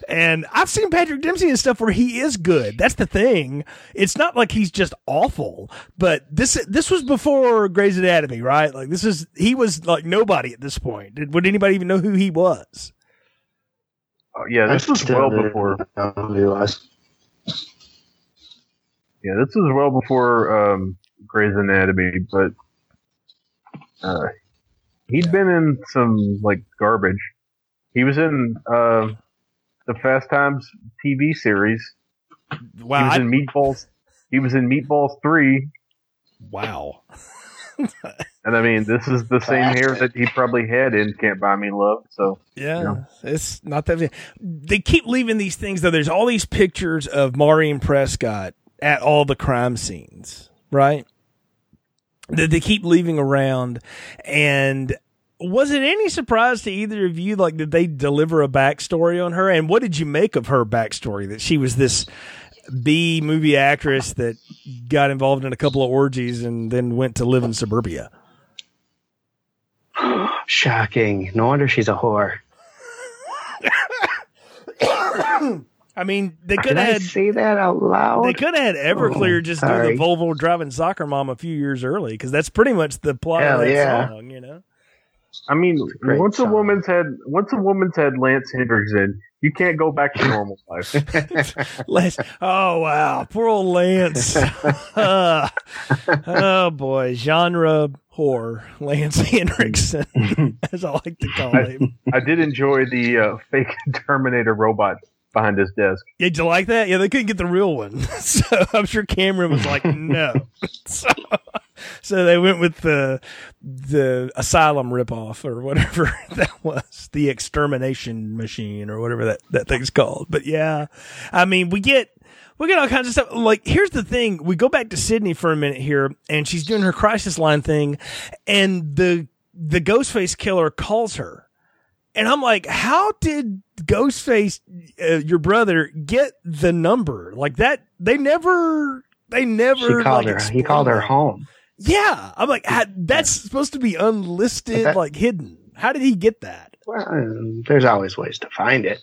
And I've seen Patrick Dempsey in stuff where he is good. That's the thing. It's not like he's just awful, but this this was before Grey's Anatomy, right? Like this is he was like nobody at this point. Did, would anybody even know who he was? Oh, yeah, this was well before. Yeah, this was well before um, Grey's Anatomy, but uh, he'd yeah. been in some like garbage. He was in uh, the Fast Times TV series. Wow, he was I... in Meatballs. He was in Meatballs Three. Wow. and I mean, this is the same hair that he probably had in "Can't Buy Me Love." So yeah, you know. it's not that. They keep leaving these things though. There's all these pictures of Maureen Prescott at all the crime scenes, right? That they keep leaving around, and was it any surprise to either of you? Like, did they deliver a backstory on her? And what did you make of her backstory? That she was this B movie actress that got involved in a couple of orgies and then went to live in suburbia. Shocking. No wonder she's a whore. I mean, they could have had say that out loud. They could have had Everclear oh, just sorry. do the Volvo driving soccer mom a few years early because that's pretty much the plot Hell of that yeah. song, you know. I mean, once song. a woman's had once a woman's had Lance Henriksen, you can't go back to normal life. Lance, oh wow, poor old Lance. uh, oh boy, genre whore, Lance Henriksen, as I like to call I, him. I did enjoy the uh, fake Terminator robot behind his desk. Yeah, did you like that? Yeah, they couldn't get the real one, so I'm sure Cameron was like, no. so, so they went with the the asylum ripoff or whatever that was, the extermination machine or whatever that that thing's called. But yeah, I mean, we get we get all kinds of stuff. Like, here's the thing: we go back to Sidney for a minute here, and she's doing her crisis line thing, and the the Ghostface killer calls her, and I'm like, how did Ghostface, uh, your brother, get the number like that? They never, they never. She called like, her. He called her home. Yeah, I'm like, that's supposed to be unlisted, that, like hidden. How did he get that? Well, there's always ways to find it,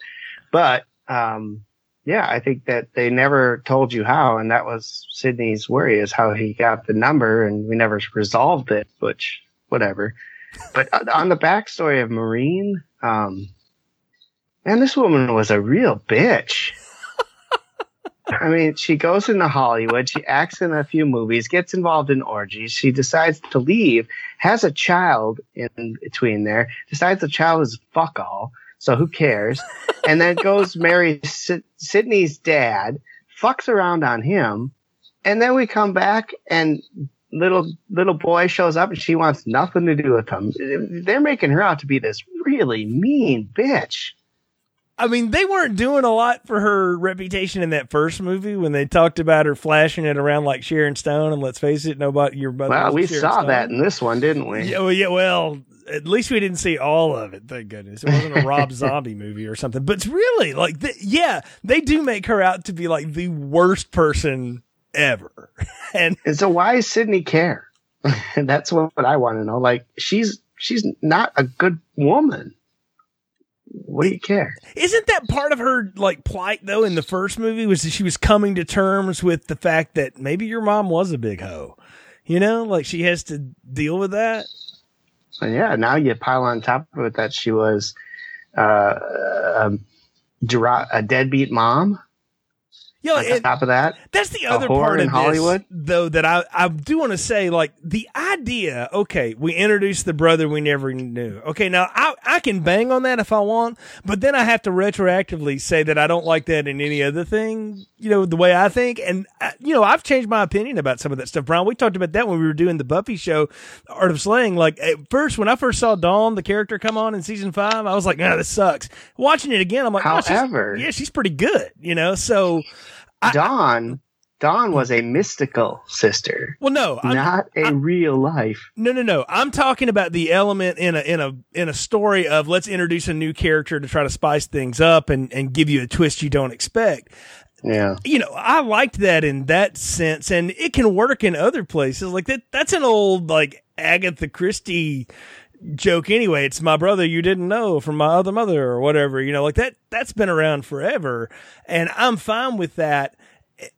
but um, yeah, I think that they never told you how, and that was Sidney's worry is how he got the number, and we never resolved it. Which, whatever. But on the backstory of Maureen, um, man, this woman was a real bitch. I mean, she goes into Hollywood, she acts in a few movies, gets involved in orgies, she decides to leave, has a child in between there, decides the child is fuck all, so who cares? And then goes marry Sidney's dad, fucks around on him, and then we come back and little little boy shows up and she wants nothing to do with him. They're making her out to be this really mean bitch. I mean, they weren't doing a lot for her reputation in that first movie when they talked about her flashing it around like Sharon Stone. And let's face it, nobody, your brother. Well, we Sharon saw Stone. that in this one, didn't we? Yeah, well, yeah, well, at least we didn't see all of it. Thank goodness it wasn't a Rob Zombie movie or something. But it's really like, the, yeah, they do make her out to be like the worst person ever. and, and so why is Sidney care? That's what, what I want to know. Like she's she's not a good woman what do you care? Isn't that part of her like plight though? In the first movie, was that she was coming to terms with the fact that maybe your mom was a big hoe. You know, like she has to deal with that. And yeah, now you pile on top of it that she was uh, a, a deadbeat mom. Know, on top of that, that's the other part of Hollywood, this, though, that I, I do want to say, like the idea. Okay, we introduced the brother we never knew. Okay, now I I can bang on that if I want, but then I have to retroactively say that I don't like that in any other thing. You know, the way I think, and uh, you know, I've changed my opinion about some of that stuff. Brian, we talked about that when we were doing the Buffy show, Art of Slaying. Like at first, when I first saw Dawn, the character come on in season five, I was like, "No, this sucks." Watching it again, I'm like, "However, oh, she's, yeah, she's pretty good." You know, so. Dawn Dawn was a mystical sister. Well, no, I'm, not a I'm, real life. No, no, no. I'm talking about the element in a in a in a story of let's introduce a new character to try to spice things up and and give you a twist you don't expect. Yeah. You know, I liked that in that sense, and it can work in other places. Like that. That's an old like Agatha Christie joke anyway. It's my brother you didn't know from my other mother or whatever, you know, like that, that's been around forever. And I'm fine with that.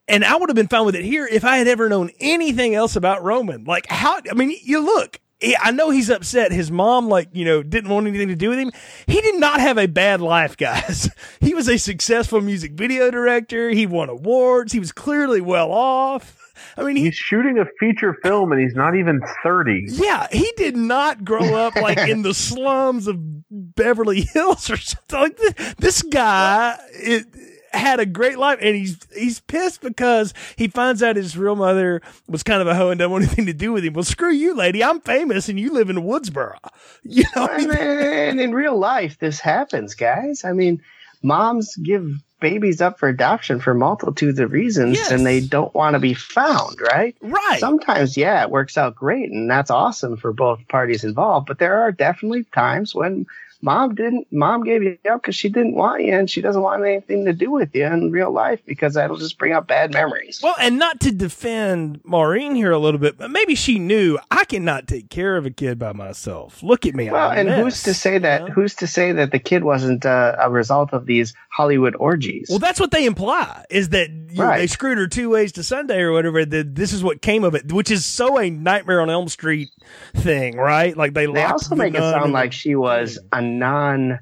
And I would have been fine with it here if I had ever known anything else about Roman. Like how, I mean, you look, I know he's upset. His mom, like, you know, didn't want anything to do with him. He did not have a bad life, guys. He was a successful music video director. He won awards. He was clearly well off. I mean, he, He's shooting a feature film and he's not even 30. yeah, he did not grow up like in the slums of Beverly Hills or something like this. This guy it, had a great life and he's he's pissed because he finds out his real mother was kind of a hoe and doesn't want anything to do with him. Well, screw you, lady. I'm famous and you live in Woodsboro. You know, and, and in real life, this happens, guys. I mean, moms give babies up for adoption for multitudes of reasons, Yes. and they don't want to be found, right? right. Sometimes, yeah, it works out great, and that's awesome for both parties involved. But there are definitely times when mom didn't, mom gave you up because she didn't want you, and she doesn't want anything to do with you in real life because that'll just bring up bad memories. Well, and not to defend Maureen here a little bit, but maybe she knew I cannot take care of a kid by myself. Look at me. Well, I'm and mess, who's to say that? you know? Who's to say that the kid wasn't uh, a result of these Hollywood orgies? Well, that's what they imply is that you Right. they screwed her two ways to Sunday or whatever. That this is what came of it, which is so a Nightmare on Elm Street thing, right? Like they, they also the make it sound like she was a non.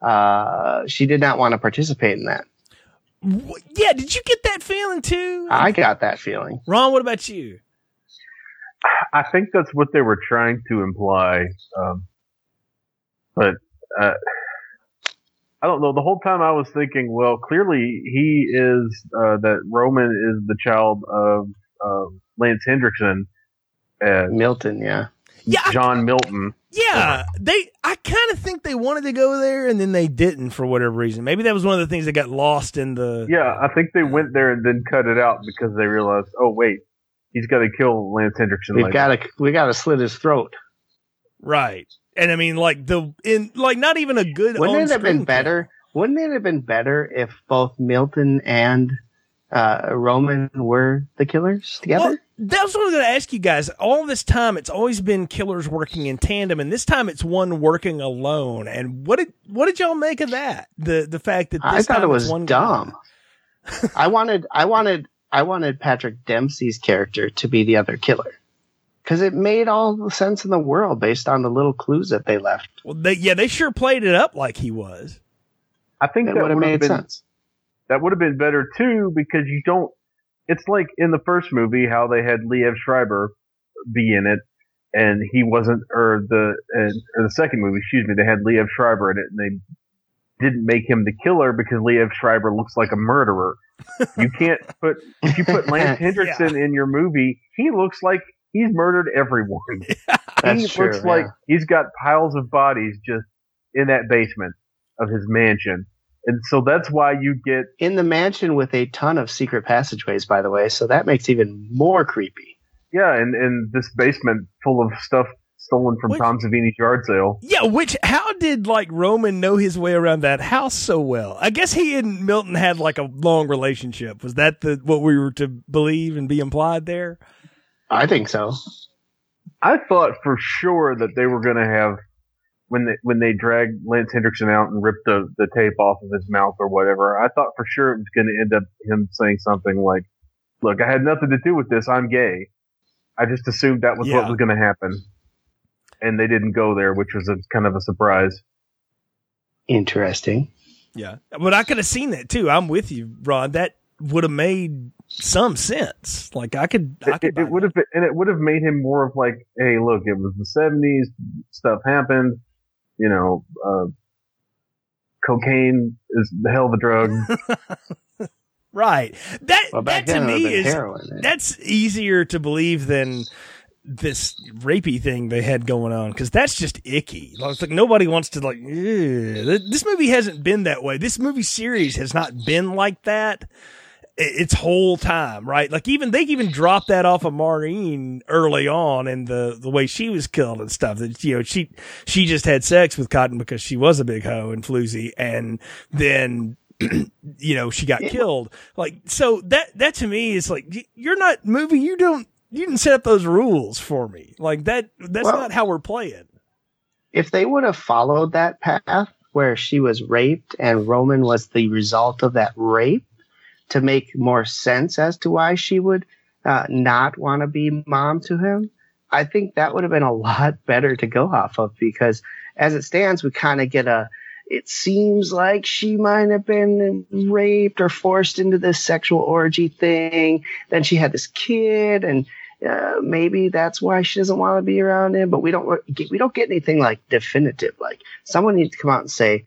Uh, she did not want to participate in that. Yeah. Did you get that feeling too? I got that feeling. Ron, what about you? I think that's what they were trying to imply. Um, but uh, I don't know. The whole time I was thinking, well, clearly he is uh, that Roman is the child of uh, Lance Henriksen, and Milton, yeah. Yeah, I- John Milton. Yeah, they. I kind of think they wanted to go there, and then they didn't for whatever reason. Maybe that was one of the things that got lost in the. Yeah, I think they went there and then cut it out because they realized, oh wait, he's got to kill Lance Henriksen. We've got to we got to slit his throat. Right, and I mean, like the in like not even a good. Wouldn't it have on-screen been better? Wouldn't it have been better if both Milton and uh, Roman were the killers together? Well, that's what I was going to ask you guys. All this time, it's always been killers working in tandem, and this time it's one working alone. And what did what did y'all make of that? The the fact that this I thought time it was one guy? dumb. I wanted, I wanted, I wanted Patrick Dempsey's character to be the other killer because it made all the sense in the world based on the little clues that they left. Well, they, yeah, they sure played it up like he was. I think It that would have made been sense. That would have been better too because you don't. It's like in the first movie how they had Liev Schreiber be in it, and he wasn't, or the uh, or the second movie, excuse me, they had Liev Schreiber in it, and they didn't make him the killer because Liev Schreiber looks like a murderer. you can't put if you put Lance Henriksen in your movie, he looks like he's murdered everyone. That's he true. looks like yeah. he's got piles of bodies just in that basement of his mansion. And so that's why you get in the mansion with a ton of secret passageways, by the way. So that makes even more creepy. Yeah, and, and this basement full of stuff stolen from Which- Tom Savini's yard sale. Yeah, which how did like Roman know his way around that house so well? I guess he and Milton had like a long relationship. Was that the what we were to believe and be implied there? I think so. I thought for sure that they were going to have when they when they dragged Lance Henriksen out and ripped the, the tape off of his mouth or whatever. I thought for sure it was going to end up him saying something like, "Look, I had nothing to do with this. I'm gay." I just assumed that was Yeah. what was going to happen, and they didn't go there, which was a kind of a surprise. Interesting. Yeah, but I could have seen that too. I'm with you, Rod. That would have made some sense. Like I could, I It, could. it, buy would have been, and it would have made him more of like, hey, look, it was the seventies, stuff happened, you know, uh, cocaine is the hell of a drug. right. That Well, that to then it would have me is heroin. that's easier to believe than this rapey thing they had going on because that's just icky. Like, It's like nobody wants to like. "Ugh." Th- This movie hasn't been that way. This movie series has not been like that i- its whole time, right? Like even they even dropped that off of Maureen early on and the the way she was killed and stuff. That you know she she just had sex with Cotton because she was a big hoe and floozy, and then you know she got killed. Like so that that to me is like you're not movie. You don't you didn't set up those rules for me. Like that that's Well- not how we're playing. if they would have followed that path where she was raped and Roman was the result of that rape to make more sense as to why she would uh, not want to be mom to him, I think that would have been a lot better to go off of because as it stands, we kind of get a, it seems like she might have been raped or forced into this sexual orgy thing. Then she had this kid and uh, maybe that's why she doesn't want to be around him, but we don't, we don't get anything like definitive. Like someone needs to come out and say,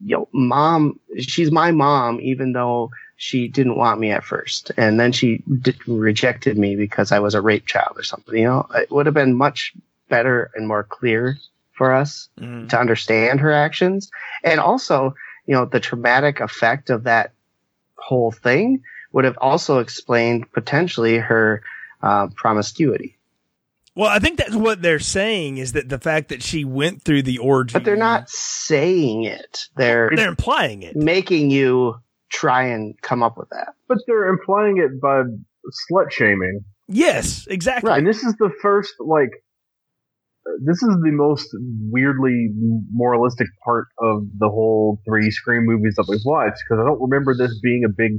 yo, mom, she's my mom, even though she didn't want me at first. And then she d- rejected me because I was a rape child or something. You know, it would have been much better and more clear for us mm. to understand her actions. And also, you know, the traumatic effect of that whole thing would have also explained potentially her uh, promiscuity. Well, I think that's what they're saying is that the fact that she went through the orgy. But they're not saying it. They're they're implying it. Making you try and come up with that. But they're implying it by slut shaming. Yes, exactly. Right. And this is the first like this is the most weirdly moralistic part of the whole three Scream movies that we've watched because I don't remember this being a big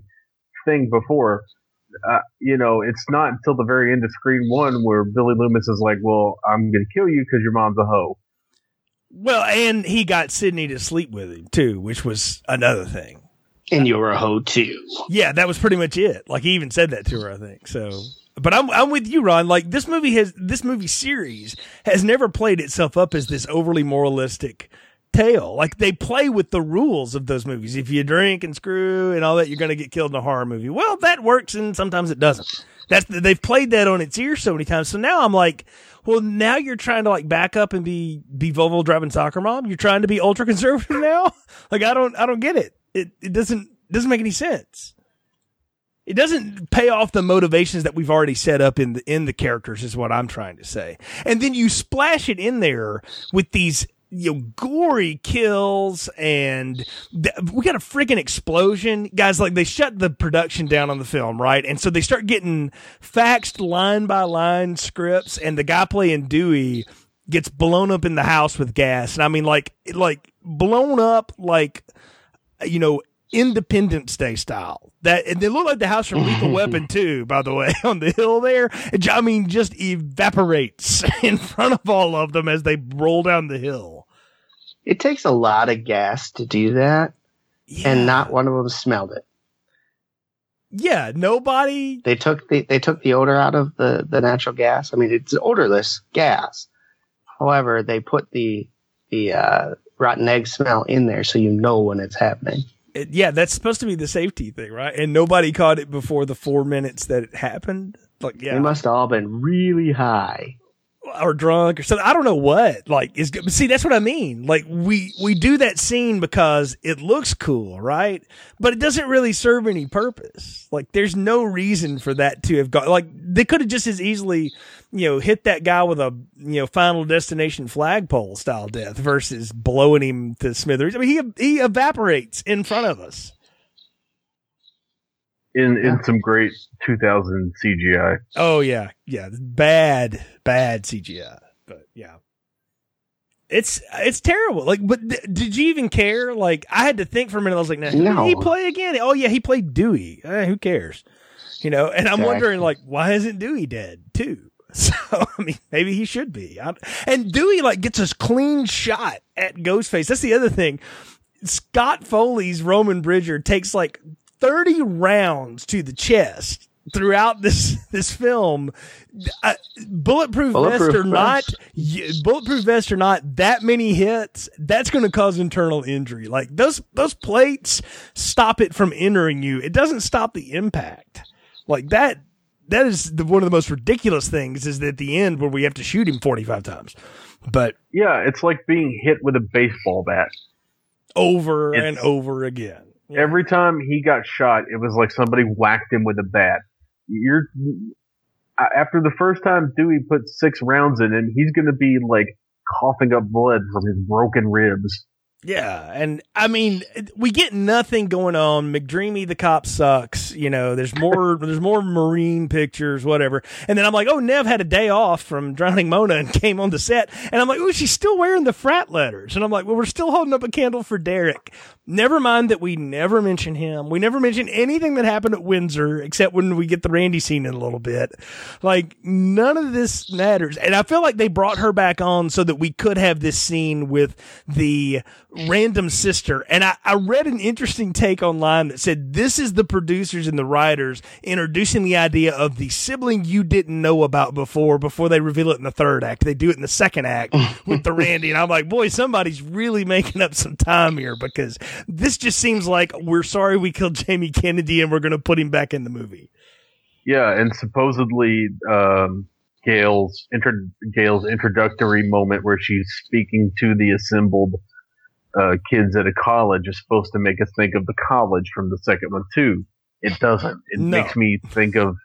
thing before uh, you know, it's not until the very end of Scream One where Billy Loomis is like, "Well, I'm going to kill you because your mom's a hoe." Well, and he got Sidney to sleep with him too, which was another thing. And you were a hoe too. Yeah, that was pretty much it. Like he even said that to her, I think. So, but I'm I'm with you, Ron. Like this movie has this movie series has never played itself up as this overly moralistic tale. Like they play with the rules of those movies. If you drink and screw and all that, you're going to get killed in a horror movie. Well, that works and sometimes it doesn't. That's they've played that on its ear so many times. So now I'm like, well, now you're trying to like back up and be be Volvo driving soccer mom. You're trying to be ultra conservative now. like I don't I don't get it. It it doesn't doesn't make any sense. It doesn't pay off the motivations that we've already set up in the in the characters is what I'm trying to say. And then you splash it in there with these you know, gory kills and th- we got a freaking explosion. Guys, like they shut the production down on the film, right? And so they start getting faxed line by line scripts and the guy playing Dewey gets blown up in the house with gas. And I mean, like, like blown up, like, you know, Independence Day style. That and they look like the house from Lethal Weapon too. By the way, on the hill there, I mean, just evaporates in front of all of them as they roll down the hill. It takes a lot of gas to do that, yeah. and not one of them smelled it. Yeah, nobody. They took the they took the odor out of the the natural gas. I mean, it's odorless gas. However, they put the the uh, rotten egg smell in there, so you know when it's happening it, yeah, that's supposed to be the safety thing, right? And nobody caught it before the four minutes that it happened. Like, yeah, they must have all been really high or drunk or something. I don't know what. Like, is see that's what I mean. Like, we we do that scene because it looks cool, right? But it doesn't really serve any purpose. Like, there's no reason for that to have gone. Like, they could have just as easily, you know, hit that guy with a you know Final Destination flagpole style death versus blowing him to smithereens. I mean, he he evaporates in front of us in in some great 2000 CGI. Oh yeah, yeah, bad bad CGI, but yeah. It's it's terrible. Like, but th- did you even care? Like, I had to think for a minute. I was like, no. he play again? Oh yeah, he played Dewey. Eh, who cares? You know. And I'm exactly. wondering, like, why isn't Dewey dead too? So I mean, maybe he should be. I'm, and Dewey like gets a clean shot at Ghostface. That's the other thing. Scott Foley's Roman Bridger takes like 30 rounds to the chest throughout this this film. Uh, bulletproof, bulletproof, vest or not bulletproof vest or not that many hits that's going to cause internal injury. Like those those plates stop it from entering you. It doesn't stop the impact. Like that that is the, one of the most ridiculous things is at the end where we have to shoot him 45 times. But yeah it's like being hit with a baseball bat. Over it's, and over again yeah. Every time he got shot, it was like somebody whacked him with a bat. You're after the first time Dewey put six rounds in him, he's going to be like coughing up blood from his broken ribs. Yeah, and I mean, we get nothing going on. McDreamy, the cop sucks. You know, there's more, there's more Maureen pictures, whatever. And then I'm like, oh, Neve had a day off from Drowning Mona and came on the set, and I'm like, oh, she's still wearing the frat letters, and I'm like, well, we're still holding up a candle for Derek. Never mind that we never mention him. We never mention anything that happened at Windsor except when we get the Randy scene in a little bit. Like none of this matters. And I feel like they brought her back on so that we could have this scene with the random sister. And I, I read an interesting take online that said this is the producers and the writers introducing the idea of the sibling you didn't know about before, before they reveal it in the third act. They do it in the second act with the Randy. And I'm like, boy, somebody's really making up some time here because this just seems like we're sorry we killed Jamie Kennedy and we're going to put him back in the movie. Yeah, and supposedly um, Gail's inter- Gail's introductory moment where she's speaking to the assembled uh, kids at a college is supposed to make us think of the college from the second one too. It doesn't. It no. makes me think of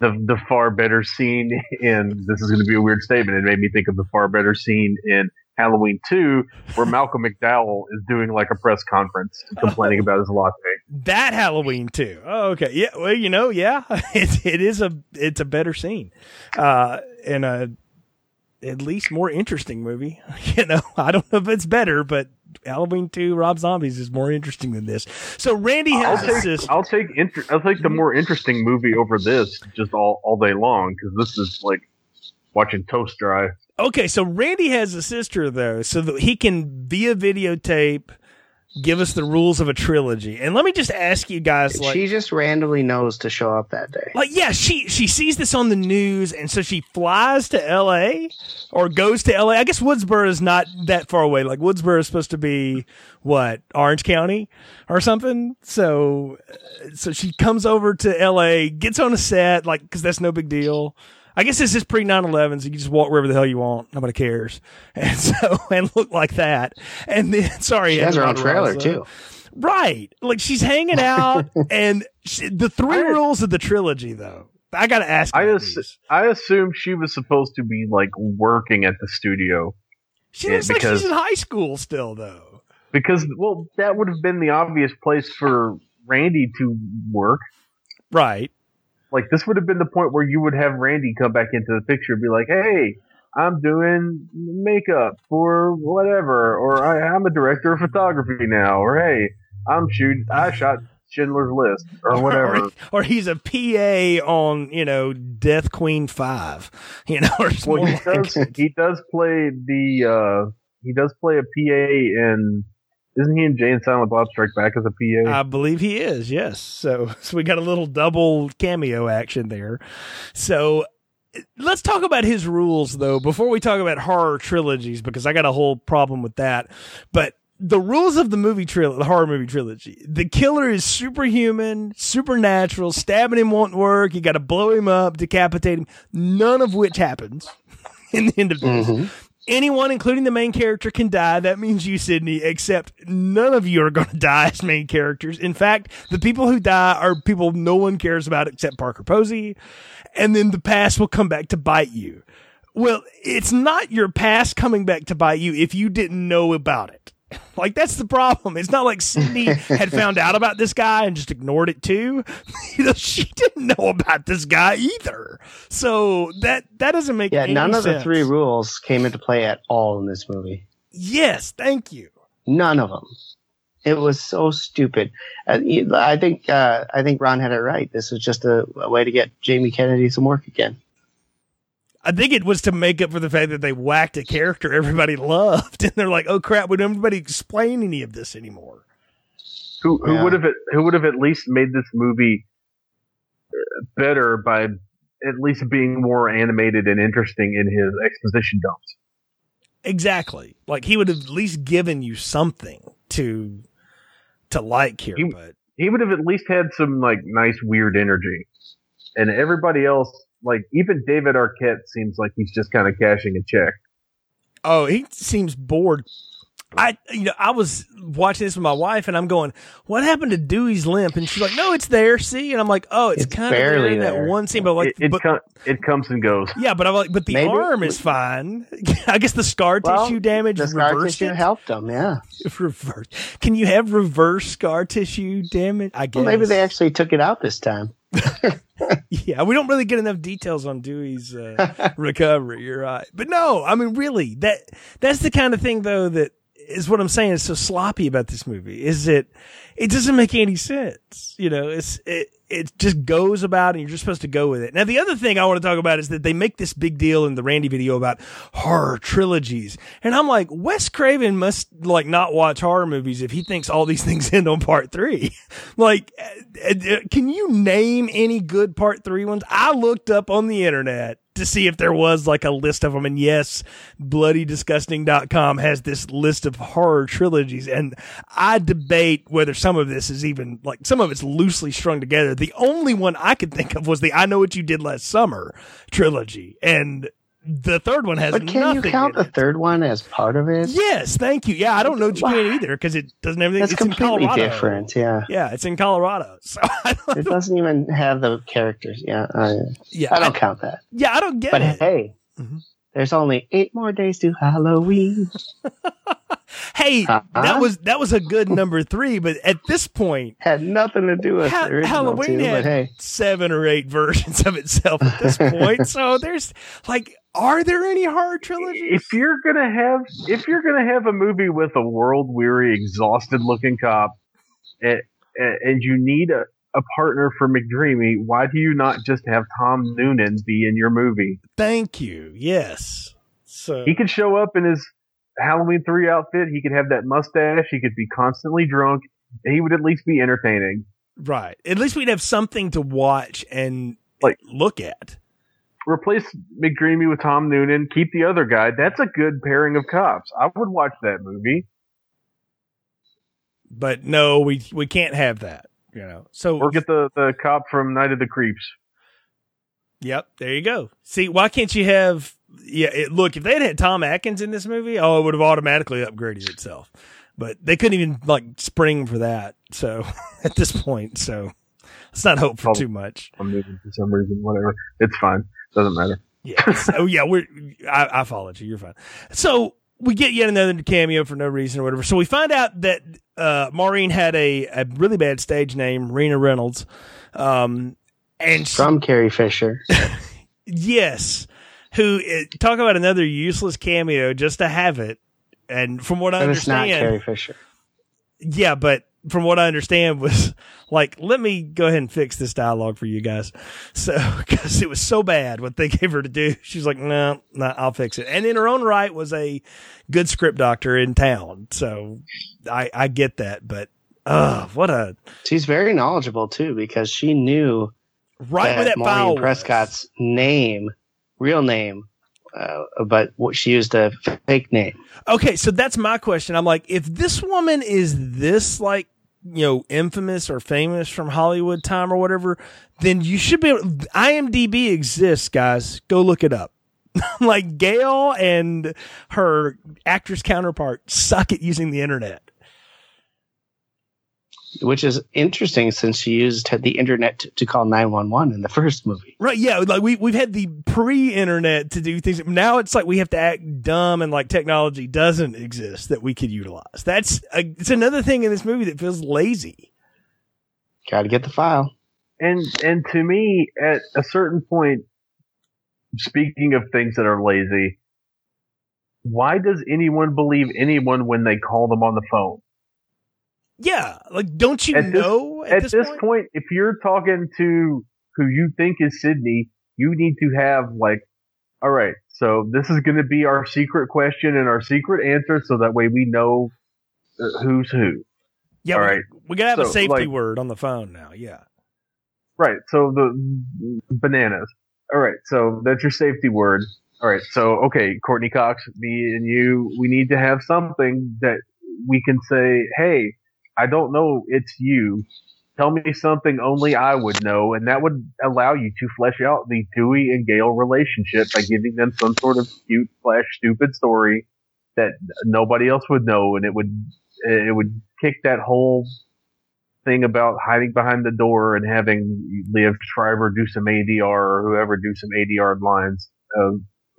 the the far better scene in. This is going to be a weird statement. It made me think of the far better scene in Halloween 2, where Malcolm McDowell is doing like a press conference complaining about his latte. That Halloween 2. Oh, okay. Yeah. Well, you know, yeah, it, it is a, it's a better scene. Uh, and a, at least more interesting movie. You know, I don't know if it's better, but Halloween 2 Rob Zombies is more interesting than this. So Randy has I'll take, I'll take inter- I'll take the more interesting movie over this just all, all day long because this is like watching toast dry. Okay, so Randy has a sister though, so that he can via videotape give us the rules of a trilogy. And let me just ask you guys like She just randomly knows to show up that day. Like yeah, she she sees this on the news and so she flies to LA or goes to LA. I guess Woodsboro is not that far away. Like Woodsboro is supposed to be what, Orange County or something. So uh, so she comes over to LA, gets on a set like cuz that's no big deal I guess this is pre 9/11, so you just walk wherever the hell you want. Nobody cares, and so and look like that. And then, sorry, she has her own trailer too. Right, like she's hanging out, and she, the three I, rules of the trilogy, though. I gotta ask. I ass- I assume she was supposed to be like working at the studio. She looks because, like she's in high school still, though. Because well, that would have been the obvious place for Randy to work. Right. Like this would have been the point where you would have Randy come back into the picture and be like, "Hey, I'm doing makeup for whatever," or "I'm a director of photography now," or "Hey, I'm shooting. I shot Schindler's List or whatever. Or, or, he's a PA on, you know, Death Queen Five. You know, or well, he does. He does play the. uh He does play a PA in isn't he in Jay and Silent Bob Strike Back as a PA? I believe he is. Yes. So so we got a little double cameo action there. So let's talk about his rules though before we talk about horror trilogies because I got a whole problem with that. But the rules of the movie trilogy, the horror movie trilogy, the killer is superhuman, supernatural, stabbing him won't work. You got to blow him up, decapitate him, none of which happens in the end of this. Mm-hmm anyone, including the main character, can die. That means you, Sidney, except none of you are going to die as main characters. In fact, the people who die are people no one cares about except Parker Posey. And then the past will come back to bite you. Well, it's not your past coming back to bite you if you didn't know about it. Like that's the problem. It's not like Sidney had found out about this guy and just ignored it too. you know, she didn't know about this guy either. So that that doesn't make sense. yeah. none of the three rules came into play at all in this movie. Yes, thank you. None of them. It was so stupid. I think uh, I think Ron had it right. This was just a, a way to get Jamie Kennedy some work again. I think it was to make up for the fact that they whacked a character everybody loved, and they're like, "Oh crap, would anybody explain any of this anymore?" Who who yeah. would have who would have at least made this movie uh, better by at least being more animated and interesting in his exposition dumps? Exactly. Like he would have at least given you something to to like here, he, but he would have at least had some like nice weird energy, and everybody else like even David Arquette seems like he's just kind of cashing a check. Oh, he seems bored I, you know, I was watching this with my wife, and I'm going, "What happened to Dewey's limp?" And she's like, "No, it's there. See." And I'm like, "Oh, it's, It's kind of there barely in that there. one scene." But like, it, it, but, com- it comes and goes. yeah, but I'm like, but the Maybe- arm is fine. I guess the scar Well, tissue damage The scar reversed tissue it. helped them, yeah. Reverse. Can you have reverse scar tissue damage? I guess. Well, maybe they actually took it out this time. Yeah, we don't really get enough details on Dewey's uh, recovery. You're right, but no, I mean, really, that that's the kind of thing though that is what I'm saying is so sloppy about this movie. Is it? it doesn't make any sense. You know, it's it it just goes about and you're just supposed to go with it. Now, the other thing I want to talk about is that they make this big deal in the Randy video about horror trilogies, and I'm like, Wes Craven must like not watch horror movies if he thinks all these things end on part three. like, uh, uh, can you name any good part three ones? I looked up on the internet to see if there was like a list of them. And yes, bloodydisgusting.com has this list of horror trilogies. And I debate whether some of this is even like some of it's loosely strung together. The only one I could think of was the I Know What You Did Last Summer trilogy. And the third one has But can you count the it. thard one as part of it? Yes, thank you. Yeah, I don't know Japan either because it doesn't have anything. It's in completely Colorado. different. Yeah. Yeah, it's in Colorado. So It doesn't even have the characters. Yeah. I, yeah, I don't count that. yeah, I don't get it. But it. hey, Mhm. there's only eight more days to Halloween. Hey, Uh-huh. that was that was a good number three, but at this point, Had nothing to do with Ha- Halloween two, had but hey, seven or eight versions of itself at this point. so there's like, are there any horror trilogies? If you're gonna have, if you're gonna have a movie with a world weary, exhausted looking cop, and, and you need a, a partner for McDreamy, why do you not just have Tom Noonan be in your movie? Thank you. Yes. So He could show up in his Halloween three outfit. He could have that mustache. He could be constantly drunk. He would at least be entertaining. right. At least we'd have something to watch and Like- look at. Replace McDreamy with Tom Noonan. Keep the other guy. That's a good pairing of cops. I would watch that movie. But no, we we can't have that. You know. So Or get the, the cop from Night of the Creeps. Yep, there you go. See, why can't you have? Yeah, it, look, if they had had Tom Atkins in this movie, oh, it would have automatically upgraded itself. But they couldn't even like spring for that. So at this point, so let's not hope for Oh. too much. I'm moving for some reason. Whatever. It's fine. Doesn't matter. Yeah. so yeah, we're I, I followed you. You're fine. So we get yet another cameo for no reason or whatever. So we find out that uh, Maureen had a, a really bad stage name, Rina Reynolds. Um, and she- from Carrie Fisher. Yes. Who uh, talk about another useless cameo just to have it. And from what I But it's not understand, Carrie Fisher. yeah, but from what I understand was like, let me go ahead and fix this dialogue for you guys. So, cause it was so bad what they gave her to do. She's like, no, no, I'll fix it. And in her own right was a good script doctor in town. So I, I get that, but, uh, what a, She's very knowledgeable too because she knew right where that Maureen file was. Prescott's name, real name, uh, but she used a fake name. Okay, so that's my question. I'm like, if this woman is this like, you know, infamous or famous from Hollywood time or whatever, then you should be. IMDb exists, guys. Go look it up. like Gail and her actress counterpart suck at using the internet. Which is interesting since she used the internet to, to call 911 in the first movie. Right? Yeah, like we we've had the pre-internet to do things. Now it's like we have to act dumb and like technology doesn't exist that we could utilize. That's a, it's another thing in this movie that feels lazy. Got to get the file. And and to me, at a certain point, speaking of things that are lazy, why does anyone believe anyone when they call them on the phone? Yeah, like don't you At this- know at, At, this, this, point? point? if you're talking to who you think is Sidney, you need to have like, all right, so this is going to be our secret question and our secret answer, so that way we know uh, who's who. Yeah, all we, right. we gotta have a safety like- word on the phone now. Yeah, Right. So the bananas. All right. So that's your safety word. All right. So okay, Courteney Cox, me and you, we need to have something that we can say, hey, I don't know, it's you. Tell me something only I would know, and that would allow you to flesh out the Dewey and Gale relationship by giving them some sort of cute slash stupid story that nobody else would know, and it would it would kick that whole thing about hiding behind the door and having Liev Schreiber do some ADR or whoever do some ADR lines. Uh,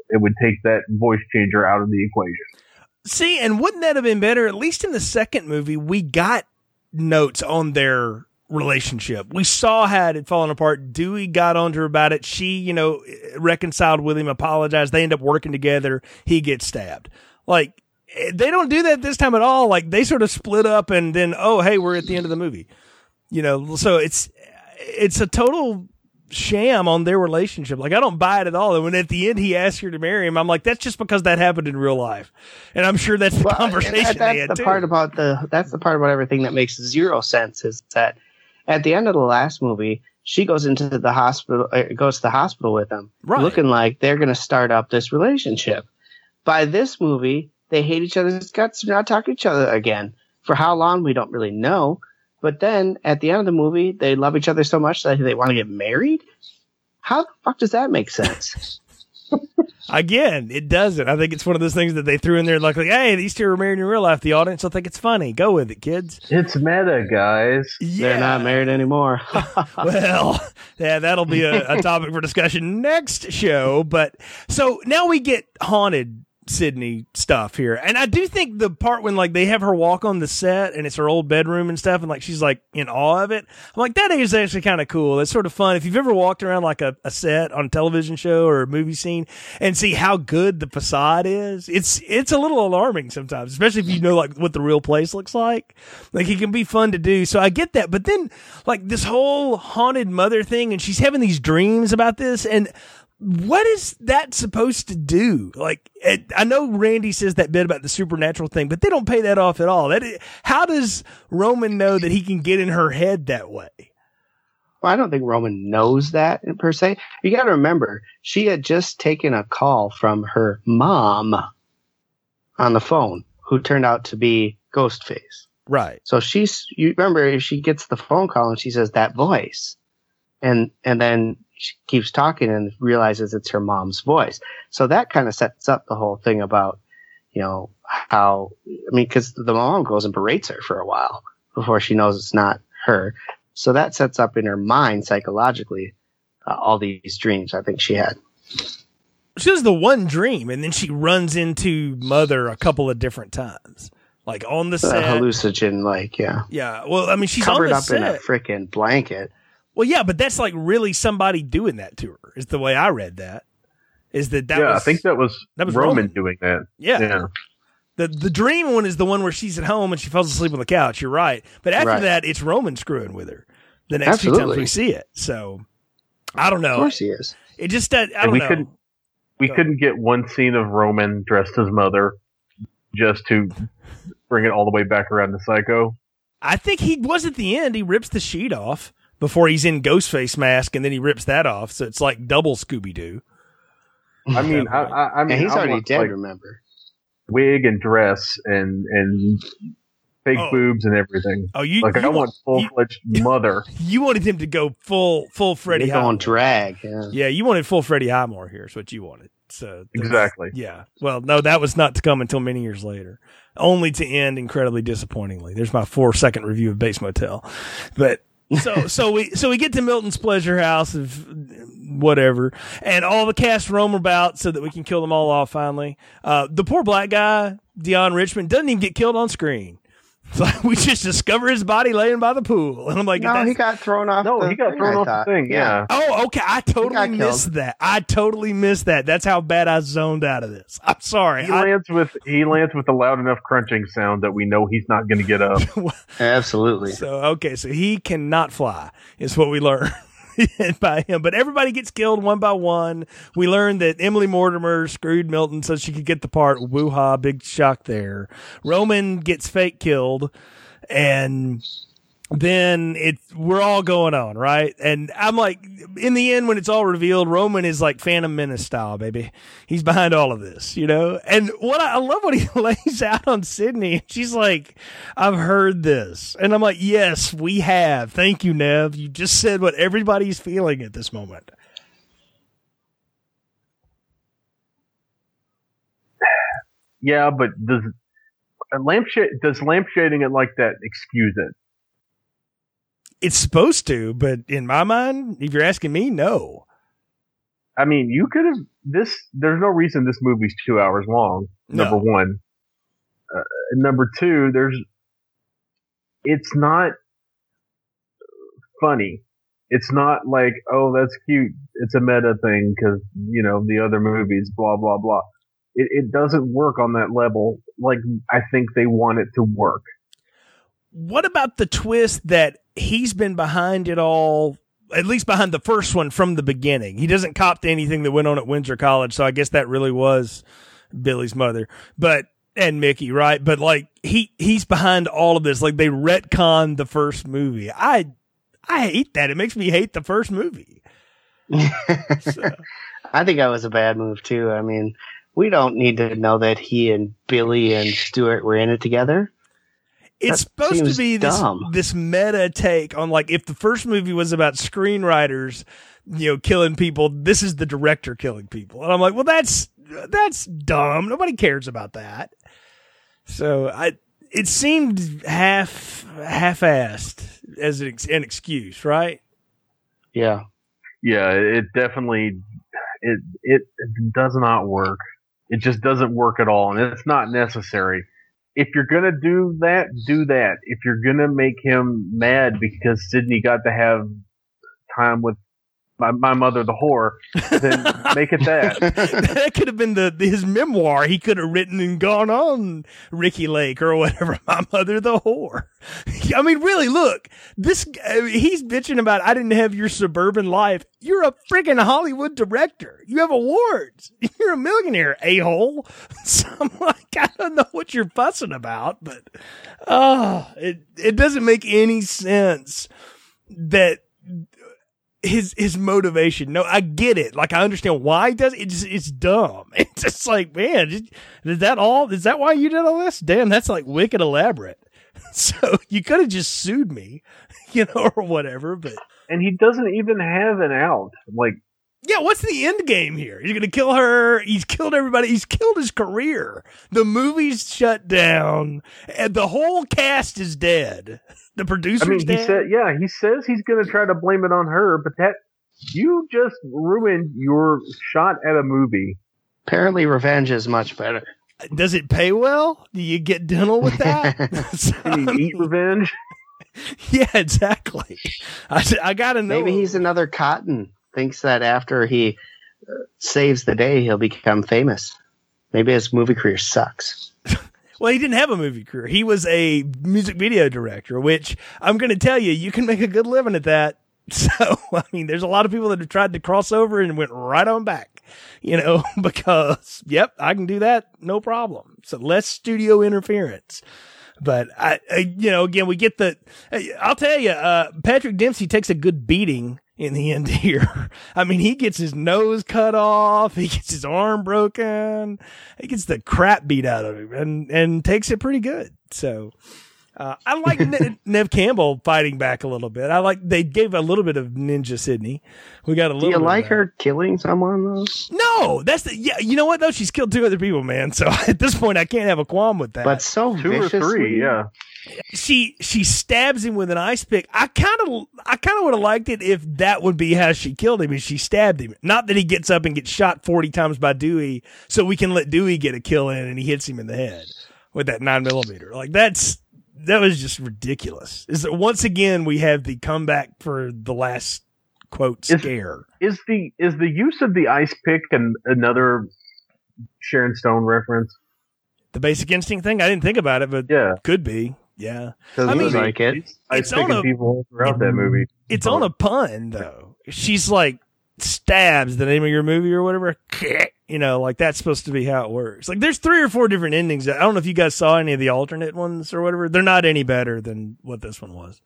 it would take that voice changer out of the equation. See, and wouldn't that have been better? At least in the second movie, we got notes on their relationship. We saw how it had fallen apart. Dewey got on to her about it. She, you know, reconciled with him, apologized. They end up working together. He gets stabbed. Like, eh, they don't do that this time at all. Like, they sort of split up and then, oh, hey, we're at the end of the movie. You know, so it's, it's a total sham on their relationship. Like I don't buy it at all. And when at the end he asks her to marry him, I'm like, that's just because that happened in real life. And I'm sure that's the well, conversation. That, that's the too. part about the that's the part about everything that makes zero sense is that at the end of the last movie, she goes into the hospital, uh, goes to the hospital with him, right. looking like they're going to start up this relationship. By this movie, they hate each other's guts. They're not talking to each other again. For how long, we don't really know. But then at the end of the movie, they love each other so much that they want to get married. How the fuck does that make sense? Again, it doesn't. I think it's one of those things that they threw in there, like, like, hey, these two are married in real life. The audience will think it's funny. Go with it, kids. It's meta, guys. Yeah. They're not married anymore. well, yeah, that'll be a, a topic for discussion next show. But so now we get haunted Sidney stuff here. And I do think the part when like they have her walk on the set and it's her old bedroom and stuff and like she's like in awe of it. I'm like, that is actually kind of cool. That's sort of fun. If you've ever walked around like a, a set on a television show or a movie scene and see how good the facade is, it's, it's a little alarming sometimes, especially if you know like what the real place looks like. Like it can be fun to do. So I get that. But then like this whole haunted mother thing and she's having these dreams about this and what is that supposed to do? Like, it, I know Randy says that bit about the supernatural thing, but they don't pay that off at all. That how does Roman know that he can get in her head that way? Well, I don't think Roman knows that per se. You got to remember, she had just taken a call from her mom on the phone, who turned out to be Ghostface. Right. So she's, you remember, she gets the phone call and she says that voice, and and then she keeps talking and realizes it's her mom's voice. So that kind of sets up the whole thing about, you know, how, I mean, cause the mom goes and berates her for a while before she knows it's not her. So that sets up in her mind psychologically uh, all these dreams I think she had. She has the one dream and then she runs into mother a couple of different times. Like on the set. A hallucinogen, like, yeah. Yeah. Well, I mean, she's covered up set. in a freaking blanket. Well, yeah, but that's like really somebody doing that to her. Is the way I read that. Is that that? Yeah, was, I think that was that was Roman, Roman. doing that. Yeah. yeah. The the dream one is the one where she's at home and she falls asleep on the couch. You're right, but after right. that, it's Roman screwing with her. The next Absolutely. few times we see it, so I don't know. Of course he is. It just I don't we know. Couldn't, we Go couldn't get one scene of Roman dressed as mother just to bring it all the way back around to Psycho. I think he was at the end. He rips the sheet off before he's in Ghostface mask, and then he rips that off. So it's like double Scooby Doo. I mean, I, I, I mean, and he's I already dead. Like, remember, wig and dress and and fake oh. boobs and everything. Oh, you like you I want full fledged mother. You wanted him to go full full Freddie. You're going drag. Yeah. yeah, you wanted full Freddie Highmore here. Is what you wanted. So exactly. Yeah. Well, no, that was not to come until many years later, only to end incredibly disappointingly. There's my four second review of Bates Motel, but so so we so we get to Milton's pleasure house of whatever, and all the cast roam about so that we can kill them all off finally. Uh, the poor black guy, Deon Richmond, doesn't even get killed on screen. So we just discover his body laying by the pool, and I'm like, no, he got thrown off. No, he got thrown off the thing. Yeah. Oh, okay. I totally missed killed. that. I totally missed that. That's how bad I zoned out of this. I'm sorry. He I, lands with he lands with a loud enough crunching sound that we know he's not going to get up. Absolutely. So okay, so he cannot fly. Is what we learn. by him. But everybody gets killed one by one. We learn that Emily Mortimer screwed Milton so she could get the part. Woo ha, big shock there. Roman gets fake killed and then it's we're all going on, right? And I'm like, in the end, when it's all revealed, Roman is like Phantom Menace style, baby. He's behind all of this, you know. And what I, I love what he lays out on Sidney. She's like, "I've heard this," and I'm like, "Yes, we have. Thank you, Neve. You just said what everybody's feeling at this moment." Yeah, but does a lampshade does lampshading it like that excuse it? It's supposed to, but in my mind, if you're asking me, no. I mean, you could have this. There's no reason this movie's two hours long. Number No. one. Uh, number two, there's. It's not funny. It's not like, oh, that's cute. It's a meta thing because you know the other movies, blah blah blah. It, it doesn't work on that level. Like I think they want it to work. What about the twist that he's been behind it all, at least behind the first one from the beginning? He doesn't cop to anything that went on at Windsor College, so I guess that really was Billy's mother. But and Mickey, right? But like he he's behind all of this. Like they retcon the first movie. I I hate that. It makes me hate the first movie. So, I think that was a bad move too. I mean, we don't need to know that he and Billy and Stuart were in it together. It's That supposed to be this dumb. this meta take on like if the first movie was about screenwriters, you know, killing people, this is the director killing people. And I'm like, well that's that's dumb. Nobody cares about that. So I it seemed half half assed as an, ex- an excuse, right? Yeah. Yeah, it definitely it it does not work. It just doesn't work at all, and it's not necessary. If you're gonna do that, do that. If you're gonna make him mad because Sidney got to have time with my, my mother, the whore, then make it that. that could have been the his memoir. He could have written and gone on Ricki Lake or whatever. My mother, the whore. I mean, really, look. This uh, he's bitching about. I didn't have your suburban life. You're a friggin' Hollywood director. You have awards. You're a millionaire, a hole. So I'm like, I don't know what you're fussing about, but oh, it it doesn't make any sense that his his motivation. No, I get it. Like I understand why he does it. It's it's dumb. It's just like man, is that all? Is that why you did all this? Damn, that's like wicked elaborate. So you could have just sued me, you know, or whatever. But And he doesn't even have an out. Like yeah, what's the end game here? He's gonna kill her. He's killed everybody. He's killed his career. The movie's shut down, and the whole cast is dead. The I mean, he dead. said, yeah, he says he's gonna try to blame it on her, but that you just ruined your shot at a movie. Apparently, revenge is much better. Does it pay well? Do you get dental with that? So, Can you eat revenge? Yeah, exactly. I, I gotta know. Maybe he's another Cotton. Thinks that after he uh, saves the day, he'll become famous. Maybe his movie career sucks. well, he didn't have a movie career. He was a music video director, which I'm going to tell you, you can make a good living at that. So, I mean, there's a lot of people that have tried to cross over and went right on back, you know, because, yep, I can do that. No problem. So less studio interference. But I, I you know, again, we get the, I'll tell you, uh, Patrick Dempsey takes a good beating in the end here. I mean, he gets his nose cut off. He gets his arm broken. He gets the crap beat out of him and, and takes it pretty good. So, uh, I like ne- Neve Campbell fighting back a little bit. I like, they gave a little bit of Ninja Sidney. We got a little Do you bit like her killing someone though? No, that's the, yeah, you know what though? She's killed two other people, man. So at this point, I can't have a qualm with that. But so Two or three, yeah. she she stabs him with an ice pick. I kind of I kind of would have liked it if that would be how she killed him. Is she stabbed him? Not that he gets up and gets shot forty times by Dewey, so we can let Dewey get a kill in and he hits him in the head with that nine millimeter. Like that's that was just ridiculous. Is that once again we have the comeback for the last quote Is- scare. Is the is the use of the ice pick and another Sharon Stone reference? The basic instinct thing. I didn't think about it, but Yeah, could be. Yeah. I mean- like it. ice It's on a- people throughout that movie. It's on a pun though. She's like stabs the name of your movie or whatever. You know, like that's supposed to be how it works. Like there's three or four different endings. I don't know if you guys saw any of the alternate ones or whatever. They're not any better than what this one was.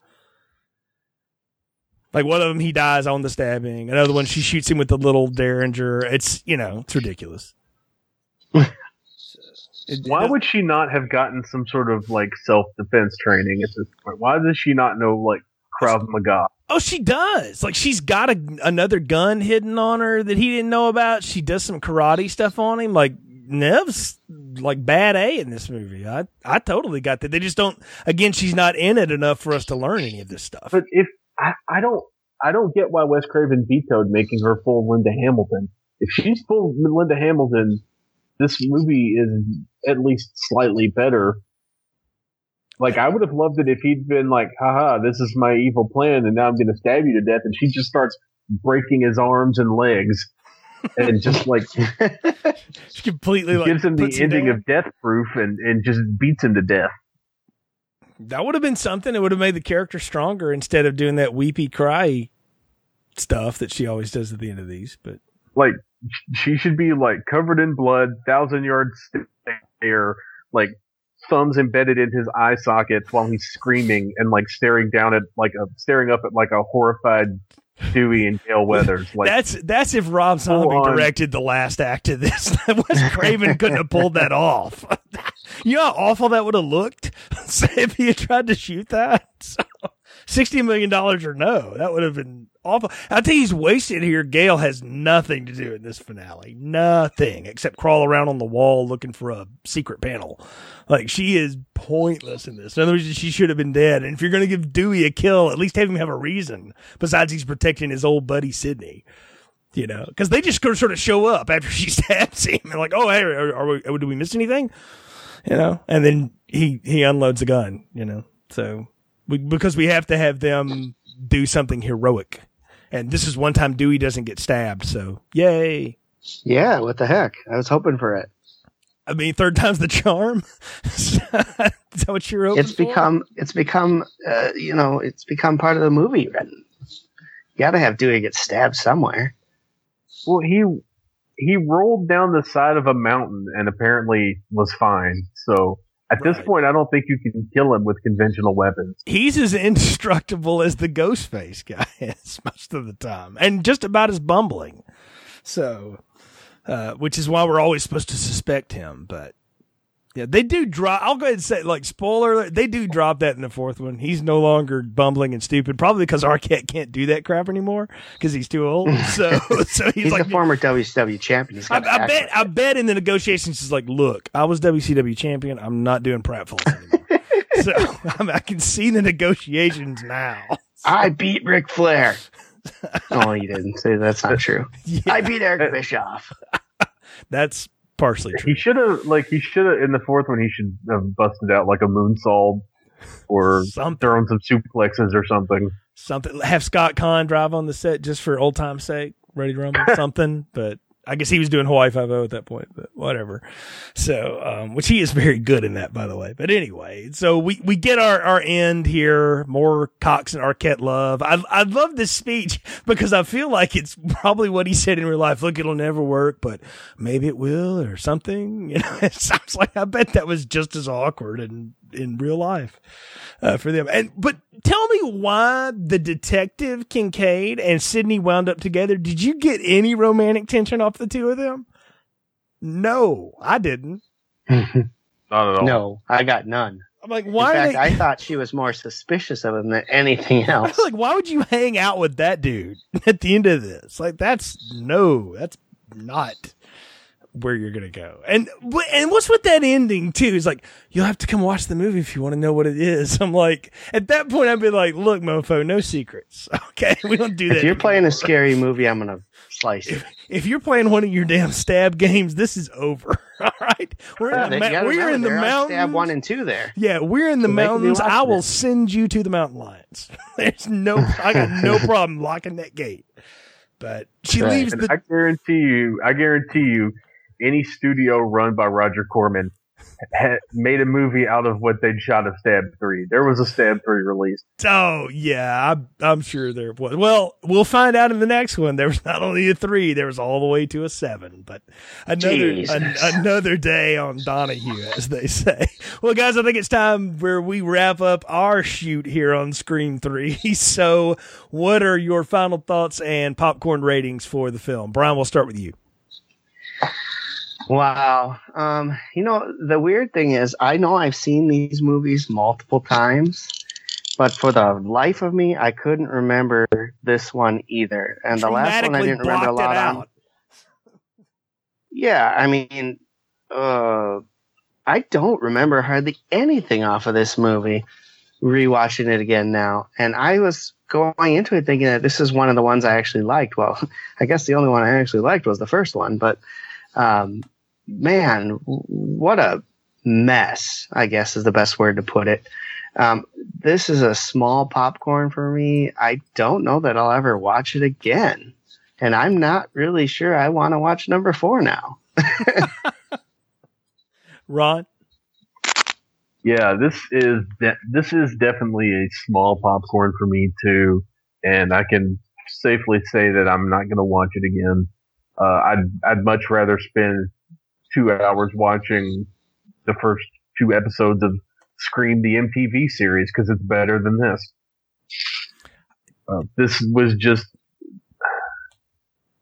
Like one of them, he dies on the stabbing. Another one, she shoots him with the little derringer. It's you know, it's ridiculous. It- Why it- would she not have gotten some sort of like self defense training at this point? Why does she not know like Krav Maga? Oh, she does. Like she's got a, another gun hidden on her that he didn't know about. She does some karate stuff on him. Like Neve's like bad A in this movie. I I totally got that. They just don't. Again, she's not in it enough for us to learn any of this stuff. But if I, I don't I don't get why Wes Craven vetoed making her full Linda Hamilton. If she's full Linda Hamilton, this movie is at least slightly better. Like I would have loved it if he'd been like, haha, this is my evil plan and now I'm gonna stab you to death and she just starts breaking his arms and legs and just like completely like, gives him the ending him of death proof and, and just beats him to death. That would have been something. It would have made the character stronger instead of doing that weepy cry stuff that she always does at the end of these. But like, she should be like covered in blood, thousand yard stare, like thumbs embedded in his eye sockets while he's screaming and like staring down at like a staring up at like a horrified Dewey and Gale Weathers. Like that's that's if Rob Zombie directed the last act of this. Wes Craven couldn't have pulled that off. you know how awful that would have looked if he had tried to shoot that. So, Sixty million dollars or no, that would have been awful. I think he's wasted here. Gale has nothing to do in this finale. Nothing except crawl around on the wall looking for a secret panel. Like she is pointless in this. In other words, she should have been dead. And if you're going to give Dewey a kill, at least have him have a reason besides he's protecting his old buddy Sidney. You know, because they just sort of show up after she stabs him and like, oh hey, are, are we? Do we miss anything? You know, and then he he unloads a gun. You know, so we, because we have to have them do something heroic. And this is one time Dewey doesn't get stabbed, so yay. Yeah, what the heck? I was hoping for it. I mean, third time's the charm. is that what you're hoping It's become, for? it's become, uh, you know, it's become part of the movie. You got to have Dewey get stabbed somewhere. Well, he he rolled down the side of a mountain and apparently was fine. So at right. this point, I don't think you can kill him with conventional weapons. He's as indestructible as the Ghostface guy is most of the time, and just about as bumbling. So, uh, which is why we're always supposed to suspect him. But yeah, they do drop. I'll go ahead and say, like, spoiler, they do drop that in the fourth one. He's no longer bumbling and stupid, probably because Arquette can't do that crap anymore because he's too old. So, so he's, he's like a former WCW champion. I, I bet. I bet in the negotiations, he's like, "Look, I was WCW champion. I'm not doing pratfalls anymore." so I, mean, I can see the negotiations now. I beat Ric Flair. oh, you didn't say that's not true. Yeah. I beat Eric Bischoff. that's partially true. He should have like he should have in the fourth one he should have busted out like a moonsault or something. thrown some suplexes or something. Something have Scott Caan drive on the set just for old time's sake, ready to rumble something, but I guess he was doing Hawaii Five O at that point, but whatever. So, um, which he is very good in that, by the way. But anyway, so we, we get our, our end here. More Cox and Arquette love. I, I love this speech because I feel like it's probably what he said in real life. Look, it'll never work, but maybe it will or something. You know, it sounds like I bet that was just as awkward in, in real life, uh, for them. And, but tell me why the detective Kincaid and Sidney wound up together. Did you get any romantic tension off the two of them? No, I didn't. Not at all. No, I got none. I'm like, why? In fact, they... I thought she was more suspicious of him than anything else. like, why would you hang out with that dude at the end of this? Like, that's no, that's not where you're gonna go. And and what's with that ending too? Is like you'll have to come watch the movie if you want to know what it is. I'm like, at that point, I'd be like, look, mofo, no secrets. Okay, we don't do that. If you're playing a scary movie, I'm gonna slice if, if, you're playing one of your damn stab games, this is over. All right, we're in the, ma- we're in the mountains. Stab one and two there. Yeah, we're in the so mountains. I will send you to the mountain lions. There's no, I got no problem locking that gate. But she right. leaves. The, I guarantee you, I guarantee you, any studio run by Roger Corman had made a movie out of what they'd shot of Stab Three. There was a Stab Three released. Oh yeah, I'm, I'm sure there was. Well, we'll find out in the next one. There was not only a three, there was all the way to a seven. But another an, another day on Donahue, as they say. Well, guys, I think it's time where we wrap up our shoot here on Screen Three. So, what are your final thoughts and popcorn ratings for the film? Brian, we'll start with you. Wow. Um, you know, the weird thing is, I know I've seen these movies multiple times, but for the life of me, I couldn't remember this one either. And the last one I didn't remember a lot on. Yeah, I mean, Uh, I don't remember hardly anything off of this movie. Rewatching it again now, and I was going into it thinking that this is one of the ones I actually liked. Well, I guess the only one I actually liked was the first one, but um, man, what a mess! I guess is the best word to put it. Um, this is a small popcorn for me. I don't know that I'll ever watch it again. And I'm not really sure I want to watch number four now. Ron? Yeah, this is de- this is definitely a small popcorn for me too, and I can safely say that I'm not going to watch it again. Uh, I'd I'd much rather spend two hours watching the first two episodes of Scream the MTV series because it's better than this. Uh, this was just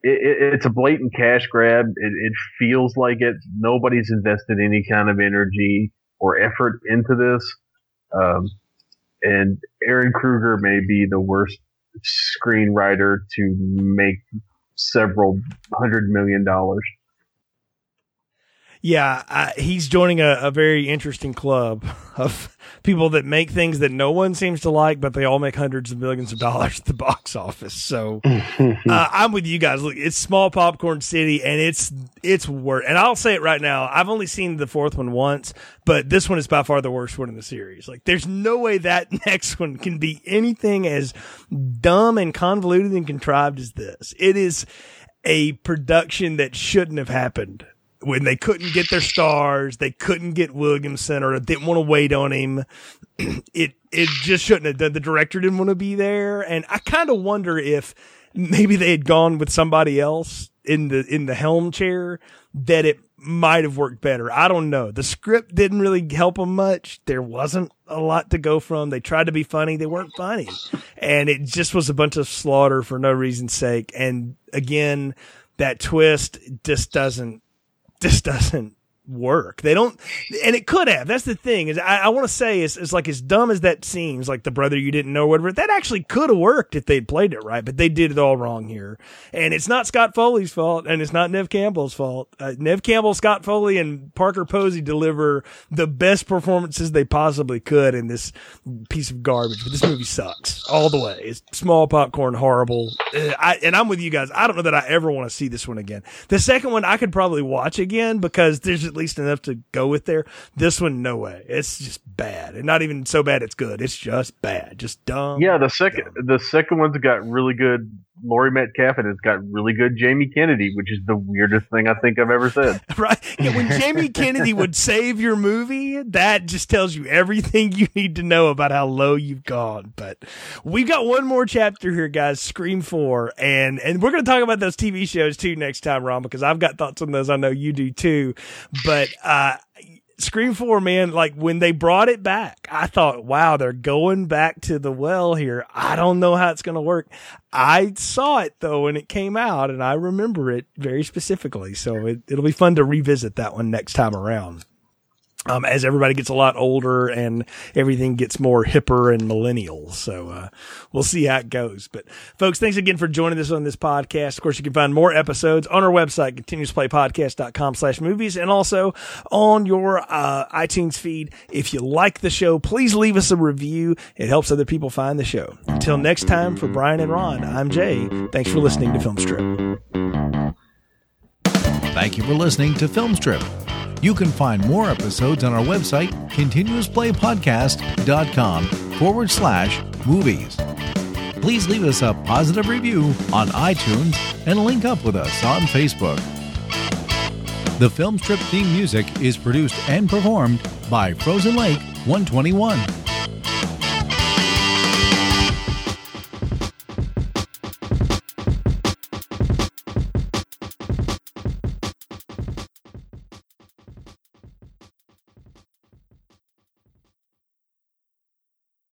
it, it, it's a blatant cash grab. It, it, feels like it. Nobody's invested any kind of energy or effort into this. Um, and Ehren Kruger may be the worst screenwriter to make several hundred million dollars. Yeah, uh, he's joining a, a, very interesting club of people that make things that no one seems to like, but they all make hundreds of millions of dollars at the box office. So uh, I'm with you guys. Look, it's small popcorn city, and it's it's worth. And I'll say it right now. I've only seen the fourth one once, but this one is by far the worst one in the series. Like, there's no way that next one can be anything as dumb and convoluted and contrived as this. It is a production that shouldn't have happened when they couldn't get their stars, they couldn't get Williamson or didn't want to wait on him. it it just shouldn't have done. The director didn't want to be there, and I kind of wonder if maybe they had gone with somebody else in the in the helm chair that it might have worked better. I don't know. The script didn't really help them much. There wasn't a lot to go from. They tried to be funny. They weren't funny. And it just was a bunch of slaughter for no reason's sake. And again, that twist just doesn't this doesn't work. They don't, and it could have. That's the thing is I, I want to say is, is like as dumb as that seems, like the brother you didn't know, whatever. That actually could have worked if they'd played it right, but they did it all wrong here. And it's not Scott Foley's fault, and it's not Neve Campbell's fault. Uh, Neve Campbell, Scott Foley, and Parker Posey deliver the best performances they possibly could in this piece of garbage. But this movie sucks all the way. It's small popcorn, horrible. Uh, I, and I'm with you guys. I don't know that I ever want to see this one again. The second one I could probably watch again because there's at least enough to go with there. This one, no way. It's just bad, and not even so bad it's good. It's just bad, just dumb. Yeah, the second dumb. the second one's got really good Laurie Metcalf, and it's got really good Jamie Kennedy, which is the weirdest thing I think I've ever said. right? Yeah, when Jamie Kennedy would save your movie, that just tells you everything you need to know about how low you've gone. But we've got one more chapter here, guys. Scream Four, and and we're going to talk about those TV shows too next time, Ron, because I've got thoughts on those. I know you do too. But uh, Scream 4, man, like when they brought it back, I thought, wow, they're going back to the well here. I don't know how it's going to work. I saw it though when it came out and I remember it very specifically. So it, it'll be fun to revisit that one next time around um, as everybody gets a lot older and everything gets more hipper and millennial. So, uh, we'll see how it goes. But folks, thanks again for joining us on this podcast. Of course, you can find more episodes on our website, continuousplaypodcast.com slash movies and also on your, uh, iTunes feed. If you like the show, please leave us a review. It helps other people find the show. Until next time for Brian and Ron, I'm Jay. Thanks for listening to Filmstrip. Thank you for listening to Filmstrip. You can find more episodes on our website, continuousplaypodcast.com forward slash movies. Please leave us a positive review on iTunes and link up with us on Facebook. The Filmstrip theme music is produced and performed by Frozen Lake 121.